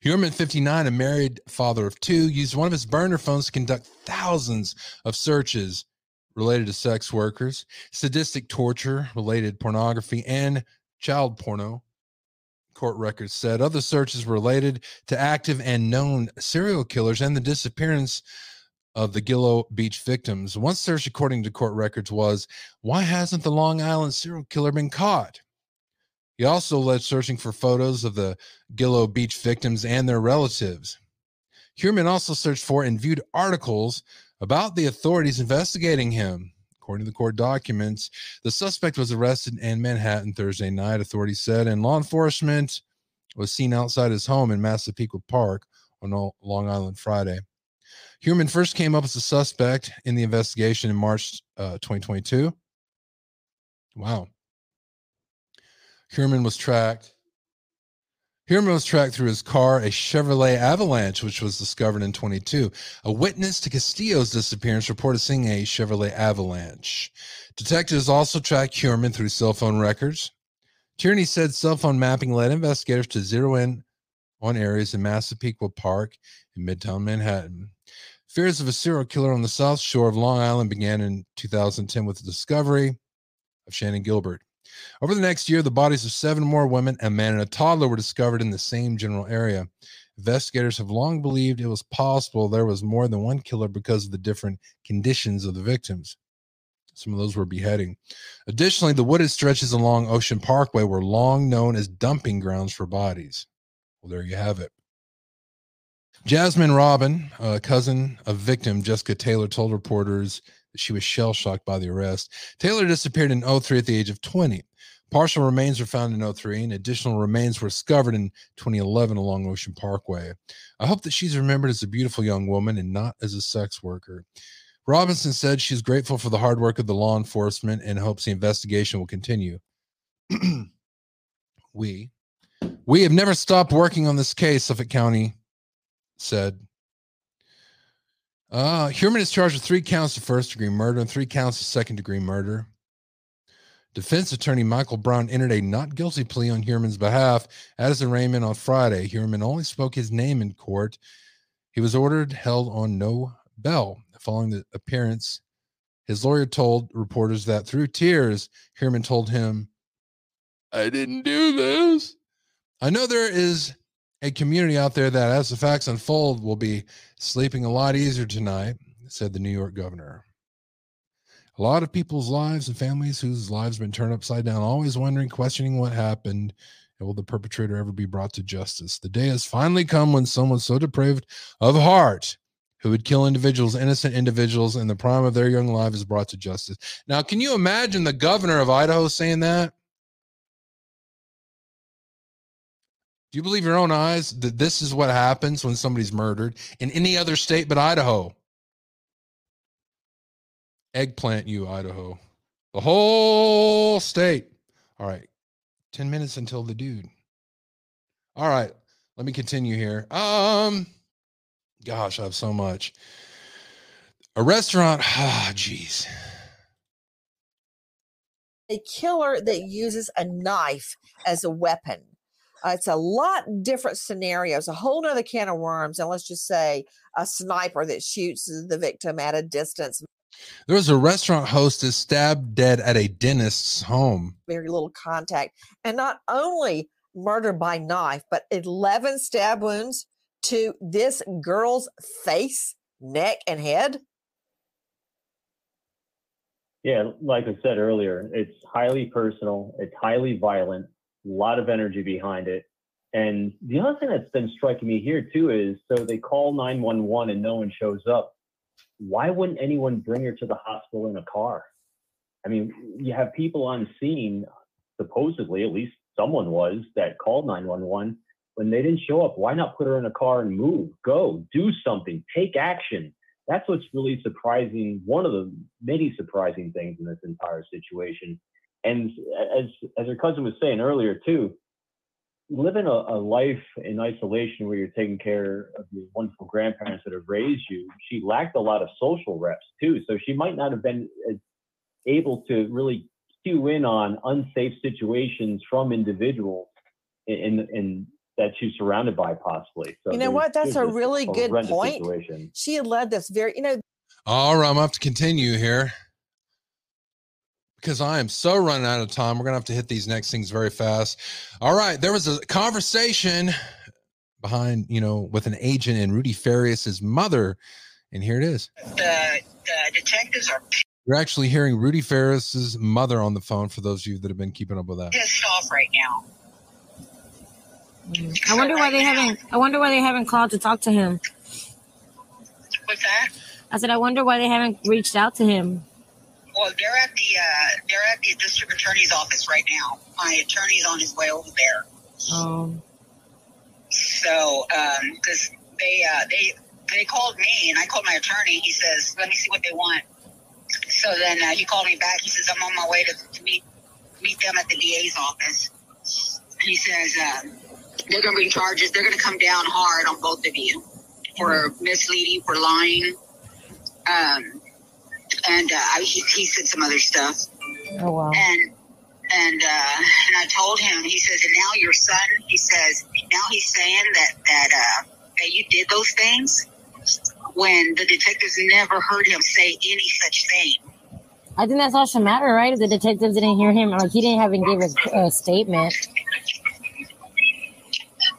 Heuermann, 59, a married father of two, used one of his burner phones to conduct thousands of searches related to sex workers, sadistic torture, related pornography, and child porno. Court records said other searches related to active and known serial killers and the disappearance of the Gilgo Beach victims. One search, according to court records, was why hasn't the Long Island serial killer been caught? He also led searching for photos of the Gilgo Beach victims and their relatives. Heuermann also searched for and viewed articles about the authorities investigating him. According to the court documents, the suspect was arrested in Manhattan Thursday night, authorities said, and law enforcement was seen outside his home in Massapequa Park on Long Island Friday. Heuermann first came up as a suspect in the investigation in March uh, 2022. Wow. Heuermann was tracked. Was tracked through his car, a Chevrolet Avalanche, which was discovered in 22. A witness to Costello's disappearance reported seeing a Chevrolet Avalanche. Detectives also tracked Heuermann through cell phone records. Tierney said cell phone mapping led investigators to zero in on areas in Massapequa Park in Midtown Manhattan. Fears of a serial killer on the south shore of Long Island began in 2010 with the discovery of Shannan Gilbert. Over the next year, the bodies of seven more women, a man, and a toddler were discovered in the same general area. Investigators have long believed it was possible there was more than one killer because of the different conditions of the victims. Some of those were beheading. Additionally, the wooded stretches along Ocean Parkway were long known as dumping grounds for bodies. Well, there you have it. Jasmine Robin, a cousin of victim Jessica Taylor, told reporters she was shell shocked by the arrest. Taylor disappeared in 03 at the age of 20. Partial remains were found in 03, and additional remains were discovered in 2011 along Ocean Parkway. I hope that she's remembered as a beautiful young woman and not as a sex worker. Robinson said she's grateful for the hard work of the law enforcement and hopes the investigation will continue. we we have never stopped working on this case, Suffolk County said. Uh, is charged with three counts of first degree murder and three counts of second degree murder. Defense attorney Michael Brown entered a not guilty plea on Heuermann's behalf as arraignment on Friday. Heuermann only spoke his name in court. He was ordered held on no bail following the appearance. His lawyer told reporters that through tears, Heuermann told him, I didn't do this. I know there is a community out there that, as the facts unfold, will be sleeping a lot easier tonight, said the New York governor. A lot of people's lives and families whose lives have been turned upside down, always wondering, questioning what happened, and will the perpetrator ever be brought to justice? The day has finally come when someone so depraved of heart who would kill individuals, innocent individuals, in the prime of their young life is brought to justice. Now, can you imagine the governor of Idaho saying that? Do you believe your own eyes that this is what happens when somebody's murdered in any other state but Idaho? Eggplant you, Idaho. The whole state. All right. 10 minutes until the dude. All right. Let me continue here. Um, gosh, I have so much. A restaurant. Ah, oh, jeez. A killer that uses a knife as a weapon uh, it's a lot different scenarios, a whole nother can of worms. And let's just say a sniper that shoots the victim at a distance There was a restaurant hostess stabbed dead at a dentist's home. very little contact. And not only murder by knife, but 11 stab wounds to this girl's face, neck, and head. Yeah, like I said earlier, it's highly personal, it's highly violent, a lot of energy behind it. And the other thing that's been striking me here too is so they call 911 and no one shows up. Why wouldn't anyone bring her to the hospital in a car? I mean, you have people on scene, supposedly, at least someone was, that called 911. When they didn't show up, why not put her in a car and move? Go, do something, take action. That's what's really surprising. One of the many surprising things in this entire situation. And as as her cousin was saying earlier too, living a, a life in isolation where you're taking care of your wonderful grandparents that have raised you, she lacked a lot of social reps too. So she might not have been able to really cue in on unsafe situations from individuals in, in, in that she's surrounded by possibly. So you know what? That's a really good point. Situation. She had led this very, you know, All right, I'm gonna to continue here because I am so running out of time. We're gonna have to hit these next things very fast. All right, there was a conversation behind, you know, with an agent and Rudy Farias's mother, and here it is. the, the detectives are You're actually hearing Rudy Farias's mother on the phone for those of you that have been keeping up with that. pissed off right now. I wonder why they haven't. I wonder why they haven't called to talk to him. What's that? I said, I wonder why they haven't reached out to him. Well, they're at the uh, they're at the district attorney's office right now. My attorney's on his way over there. Um, So, because they uh, they they called me and I called my attorney. He says, "Let me see what they want." So then uh, he called me back. He says, "I'm on my way to, to meet meet them at the DA's office." He says um, they're going to bring charges. They're going to come down hard on both of you for misleading, for lying, um, and uh, I, he, he said some other stuff. oh wow. And and uh, and I told him. He says, and now your son. He says, now he's saying that that uh, that you did those things when the detectives never heard him say any such thing. I think that's all should matter, right? If the detectives didn't hear him, like he didn't have him give a, a statement.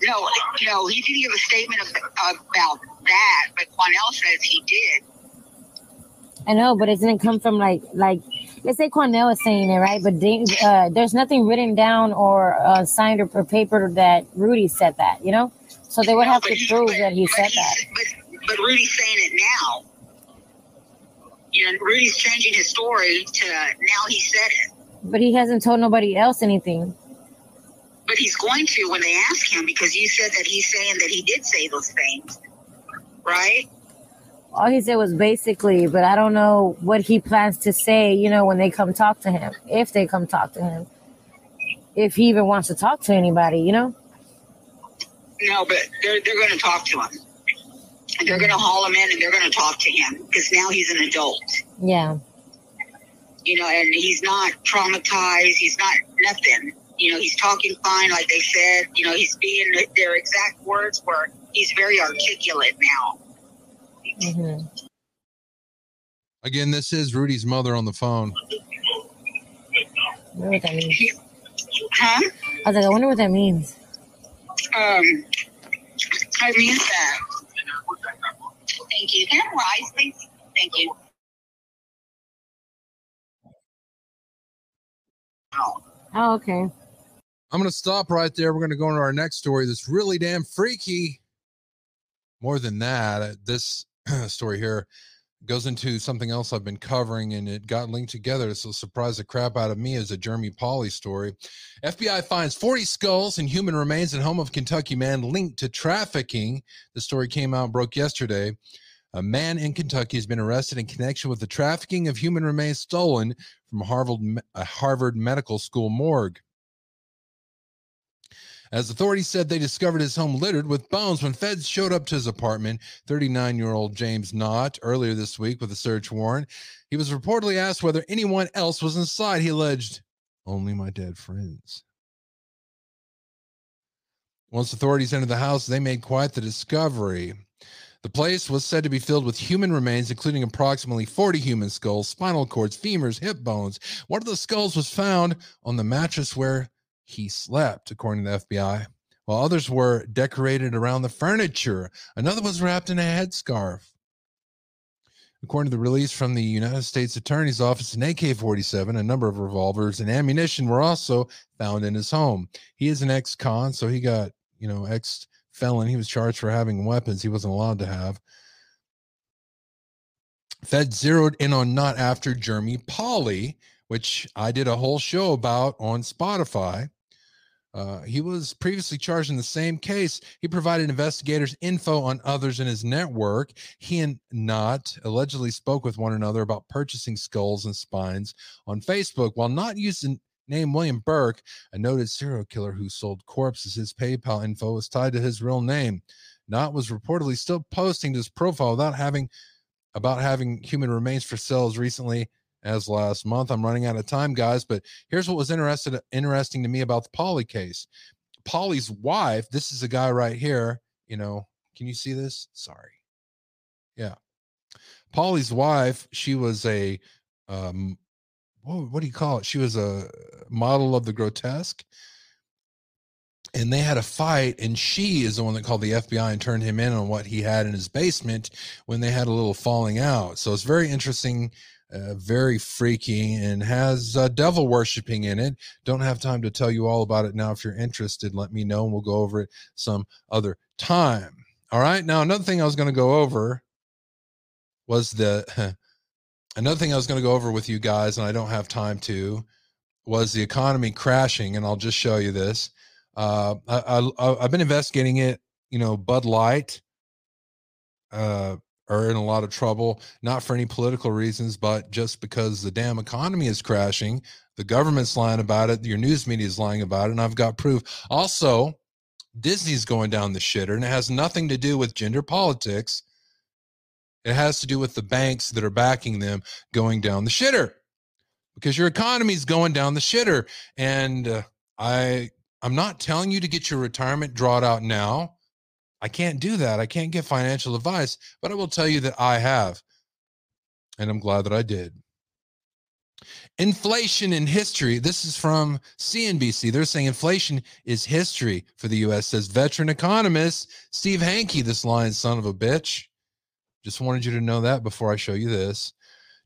No, no, he didn't give a statement of, about that, but Quanell says he did. I know, but it didn't come from like like let's say Quanell is saying it, right? But they, uh, there's nothing written down or uh, signed or, papered that Rudy said that, you know. So they would have to prove that he said that. But Rudy's saying it now. You know, Rudy's changing his story to now he said it. But he hasn't told nobody else anything. But he's going to when they ask him because you said that he's saying that he did say those things, right? All he said was basically, but I don't know what he plans to say, you know, when they come talk to him, if they come talk to him, if he even wants to talk to anybody, you know. No, but they're they're going to talk to him. They're going to haul him in and they're going to talk to him because now he's an adult. Yeah. You know, and he's not traumatized. He's not nothing. You know, he's talking fine, like they said. You know, he's being their exact words were he's very articulate now. Mm-hmm. Again, this is Rudy's mother on the phone. I wonder what that means. Huh? I was like, I wonder what that means. Um, I mean that. Thank you. Can I rise, please? Thank you. Oh, okay. I'm going to stop right there. We're going to go into our next story that's really damn freaky. More than that, uh, this story here goes into something else I've been covering and it got linked together. So surprised the crap out of me is a Jeremy Pauley story. FBI finds 40 skulls and human remains in home of Kentucky man linked to trafficking. The story came out broke yesterday. A man in Kentucky has been arrested in connection with the trafficking of human remains stolen from Harvard, a Harvard Medical School morgue. As authorities said, they discovered his home littered with bones when feds showed up to his apartment. 39 year old James Knott earlier this week with a search warrant. He was reportedly asked whether anyone else was inside. He alleged, Only my dead friends. Once authorities entered the house, they made quite the discovery. The place was said to be filled with human remains, including approximately 40 human skulls, spinal cords, femurs, hip bones. One of the skulls was found on the mattress where he slept, according to the FBI, while others were decorated around the furniture. Another was wrapped in a headscarf. According to the release from the United States Attorney's Office, an AK 47, a number of revolvers, and ammunition were also found in his home. He is an ex con, so he got, you know, ex felon. He was charged for having weapons he wasn't allowed to have. Fed zeroed in on Knott after Jeremy Pauley, which I did a whole show about on Spotify. Uh, he was previously charged in the same case. He provided investigators info on others in his network. He and Knott allegedly spoke with one another about purchasing skulls and spines on Facebook. While not using name William Burke, a noted serial killer who sold corpses, his PayPal info was tied to his real name. Knott was reportedly still posting his profile without having about having human remains for sales recently as last month. I'm running out of time, guys, but here's what was interested interesting to me about the Pauley case. Pauley's wife, this is a guy right here, you know, can you see this? Sorry. Yeah. Pauley's wife, she was a um what, what do you call it? She was a model of the grotesque. And they had a fight, and she is the one that called the FBI and turned him in on what he had in his basement when they had a little falling out. So it's very interesting uh, very freaky and has uh, devil worshiping in it. Don't have time to tell you all about it now. If you're interested, let me know and we'll go over it some other time. All right. Now, another thing I was going to go over was the another thing I was going to go over with you guys, and I don't have time to, was the economy crashing. And I'll just show you this. Uh, I, I, I've been investigating it. You know, Bud Light. Uh, are in a lot of trouble, not for any political reasons, but just because the damn economy is crashing. The government's lying about it. Your news media is lying about it. And I've got proof. Also, Disney's going down the shitter, and it has nothing to do with gender politics. It has to do with the banks that are backing them going down the shitter because your economy is going down the shitter. And uh, I, I'm not telling you to get your retirement drawn out now. I can't do that. I can't give financial advice, but I will tell you that I have. And I'm glad that I did. Inflation in history. This is from CNBC. They're saying inflation is history for the US, says veteran economist Steve Hanke, this lying son of a bitch. Just wanted you to know that before I show you this.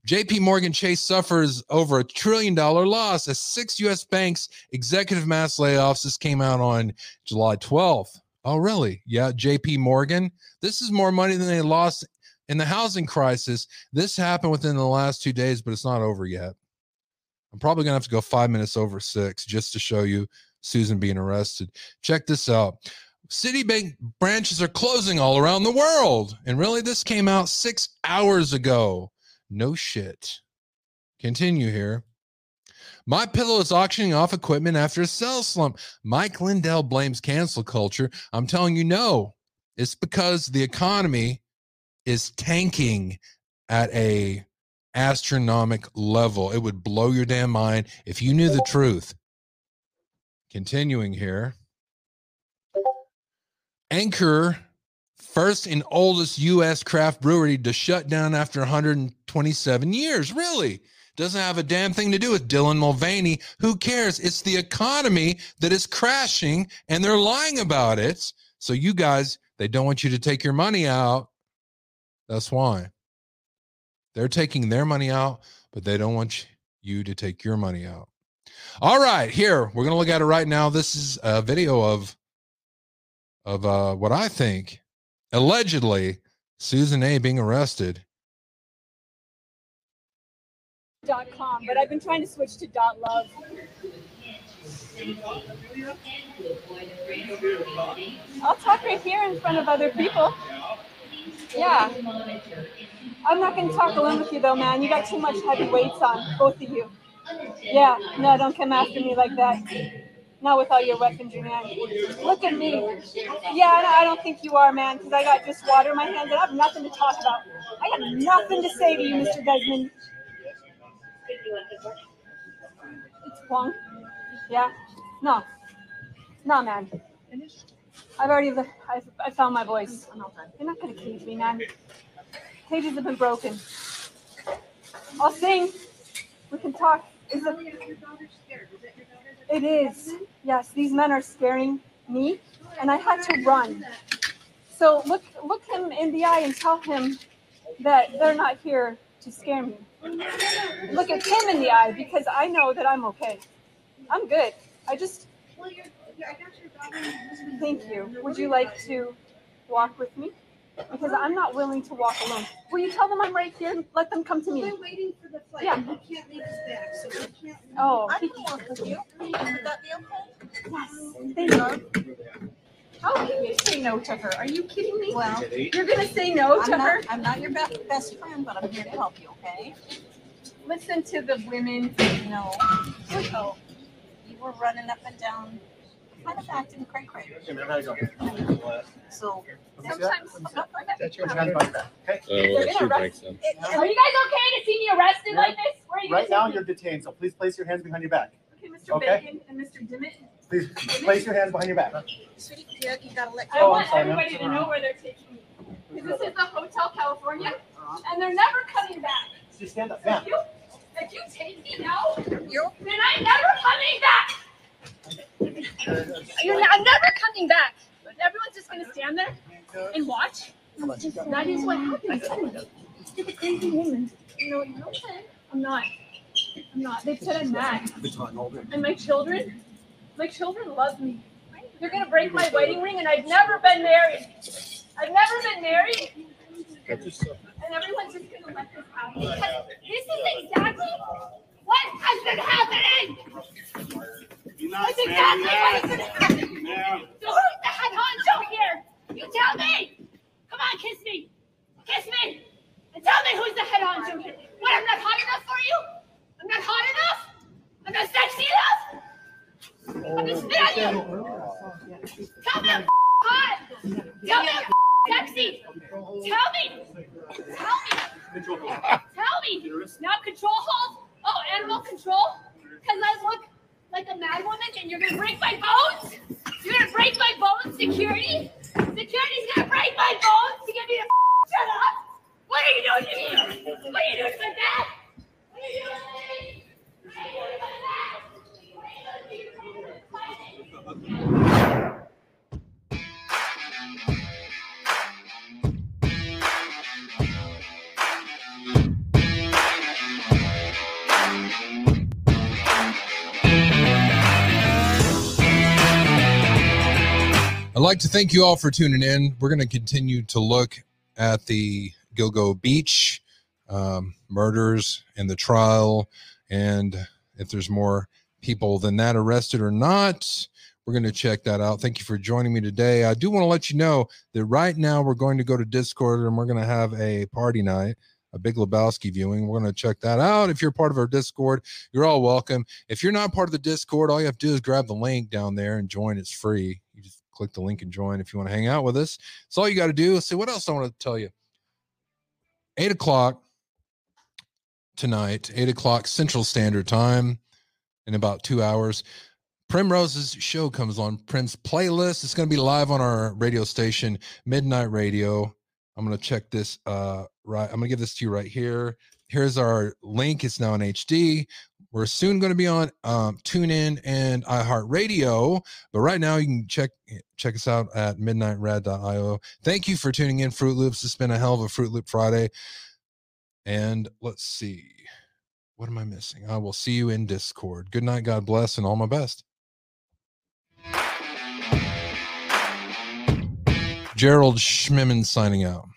JP Morgan Chase suffers over a trillion dollar loss as six US banks executive mass layoffs. This came out on July 12th. Oh, really? Yeah, JP Morgan. This is more money than they lost in the housing crisis. This happened within the last two days, but it's not over yet. I'm probably going to have to go five minutes over six just to show you Susan being arrested. Check this out. Citibank branches are closing all around the world. And really, this came out six hours ago. No shit. Continue here. My Pillow is auctioning off equipment after a sales slump. Mike Lindell blames cancel culture. I'm telling you, no. It's because the economy is tanking at a astronomic level. It would blow your damn mind if you knew the truth. Continuing here. Anchor, first and oldest U.S. craft brewery to shut down after 127 years. Really? Doesn't have a damn thing to do with Dylan Mulvaney. Who cares? It's the economy that is crashing and they're lying about it. So you guys, they don't want you to take your money out. That's why. They're taking their money out, but they don't want you to take your money out. All right, here we're gonna look at it right now. This is a video of of uh, what I think allegedly Susan A. being arrested dot com, but I've been trying to switch to dot love. I'll talk right here in front of other people. Yeah. I'm not going to talk alone with you though, man. You got too much heavy weights on, both of you. Yeah, no, don't come after me like that. Not with all your weaponry, man. Look at me. Yeah, no, I don't think you are, man, because I got just water in my hands and I have nothing to talk about. I got nothing to say to you, Mr. Desmond. It's wrong. Yeah. No. No, man. I've already, I, I found my voice. You're not gonna cage me, man. Cages have been broken. I'll sing. We can talk. Is it? It is. Yes, these men are scaring me, and I had to run. So look, look him in the eye and tell him that they're not here to scare me. Look at him in the eye because I know that I'm okay. I'm good. I just. Thank you. Would you like to walk with me? Because I'm not willing to walk alone. Will you tell them I'm right here? Let them come to me. They're waiting for the flight. Yeah. You can't leave us back, so you can't. Oh. I can walk with you. Would that be okay? Yes. Thank you. How can you say no to her? Are you kidding me? Well, you're gonna say no I'm to not- her? I'm not your best, best friend, but I'm here to help you, okay? Listen to the women. No. So, you were running up and down, kind of acting cray cray. So, sometimes. That's your hand by back. Okay. They're gonna them. Are you guys okay to see me arrested like this? Where are you Right now, you're detained, so please place your hands behind your back. Okay, Mr. Okay. Bacon and Mr. Dimmitt. Please place your hands behind your back. Sweetie, you you gotta let I Oh, I'm want sorry, everybody to know where they're taking me. Because this is the Hotel California, and they're never coming back. Just stand up, If ma'am. you, if you take me now, then I'm never coming back. You're, I'm never coming back. Everyone's just gonna stand there and watch. That is what happens. Stupid crazy woman. You know, you know what I'm saying? I'm not. I'm not. They said I'm mad. And my children, my children love me. You're gonna break my wedding ring, and I've never been married. I've never been married, and everyone's just gonna let this happen. Because this is exactly what has been happening. That's exactly what has been happening. So who's the head honcho here? You tell me. Come on, kiss me. Kiss me. And tell me who's the head honcho here. What, I'm not hot enough for you? I'm not hot enough? I'm not sexy enough? Tell me hot. Tell me sexy. Tell me. Tell me. Tell me. Now control. Oh, animal I look like a mad woman and you're gonna break my bones. You're gonna break my bones, security. Security's gonna break my bones to to shut up. What are you doing to me? What are you doing to my dad? What are you doing to me? What are you doing to my dad? What are you doing to my dad? I'd like to thank you all for tuning in. We're going to continue to look at the Gilgo Beach um, murders and the trial, and if there's more people than that arrested or not. We're going to check that out. Thank you for joining me today. I do want to let you know that right now we're going to go to Discord and we're going to have a party night, a Big Lebowski viewing. We're going to check that out. If you're part of our Discord, you're all welcome. If you're not part of the Discord, all you have to do is grab the link down there and join. It's free. You just click the link and join if you want to hang out with us. That's all you got to do. Is see what else I want to tell you. Eight o'clock tonight, eight o'clock Central Standard Time, in about two hours. Primrose's show comes on. Prince playlist. It's going to be live on our radio station, Midnight Radio. I'm going to check this. Uh, right. I'm going to give this to you right here. Here's our link. It's now in HD. We're soon going to be on um, TuneIn and iHeartRadio, but right now you can check check us out at midnightrad.io. Thank you for tuning in, Fruit Loops. It's been a hell of a Fruit Loop Friday. And let's see, what am I missing? I will see you in Discord. Good night, God bless, and all my best. Gerald Schmimmen signing out.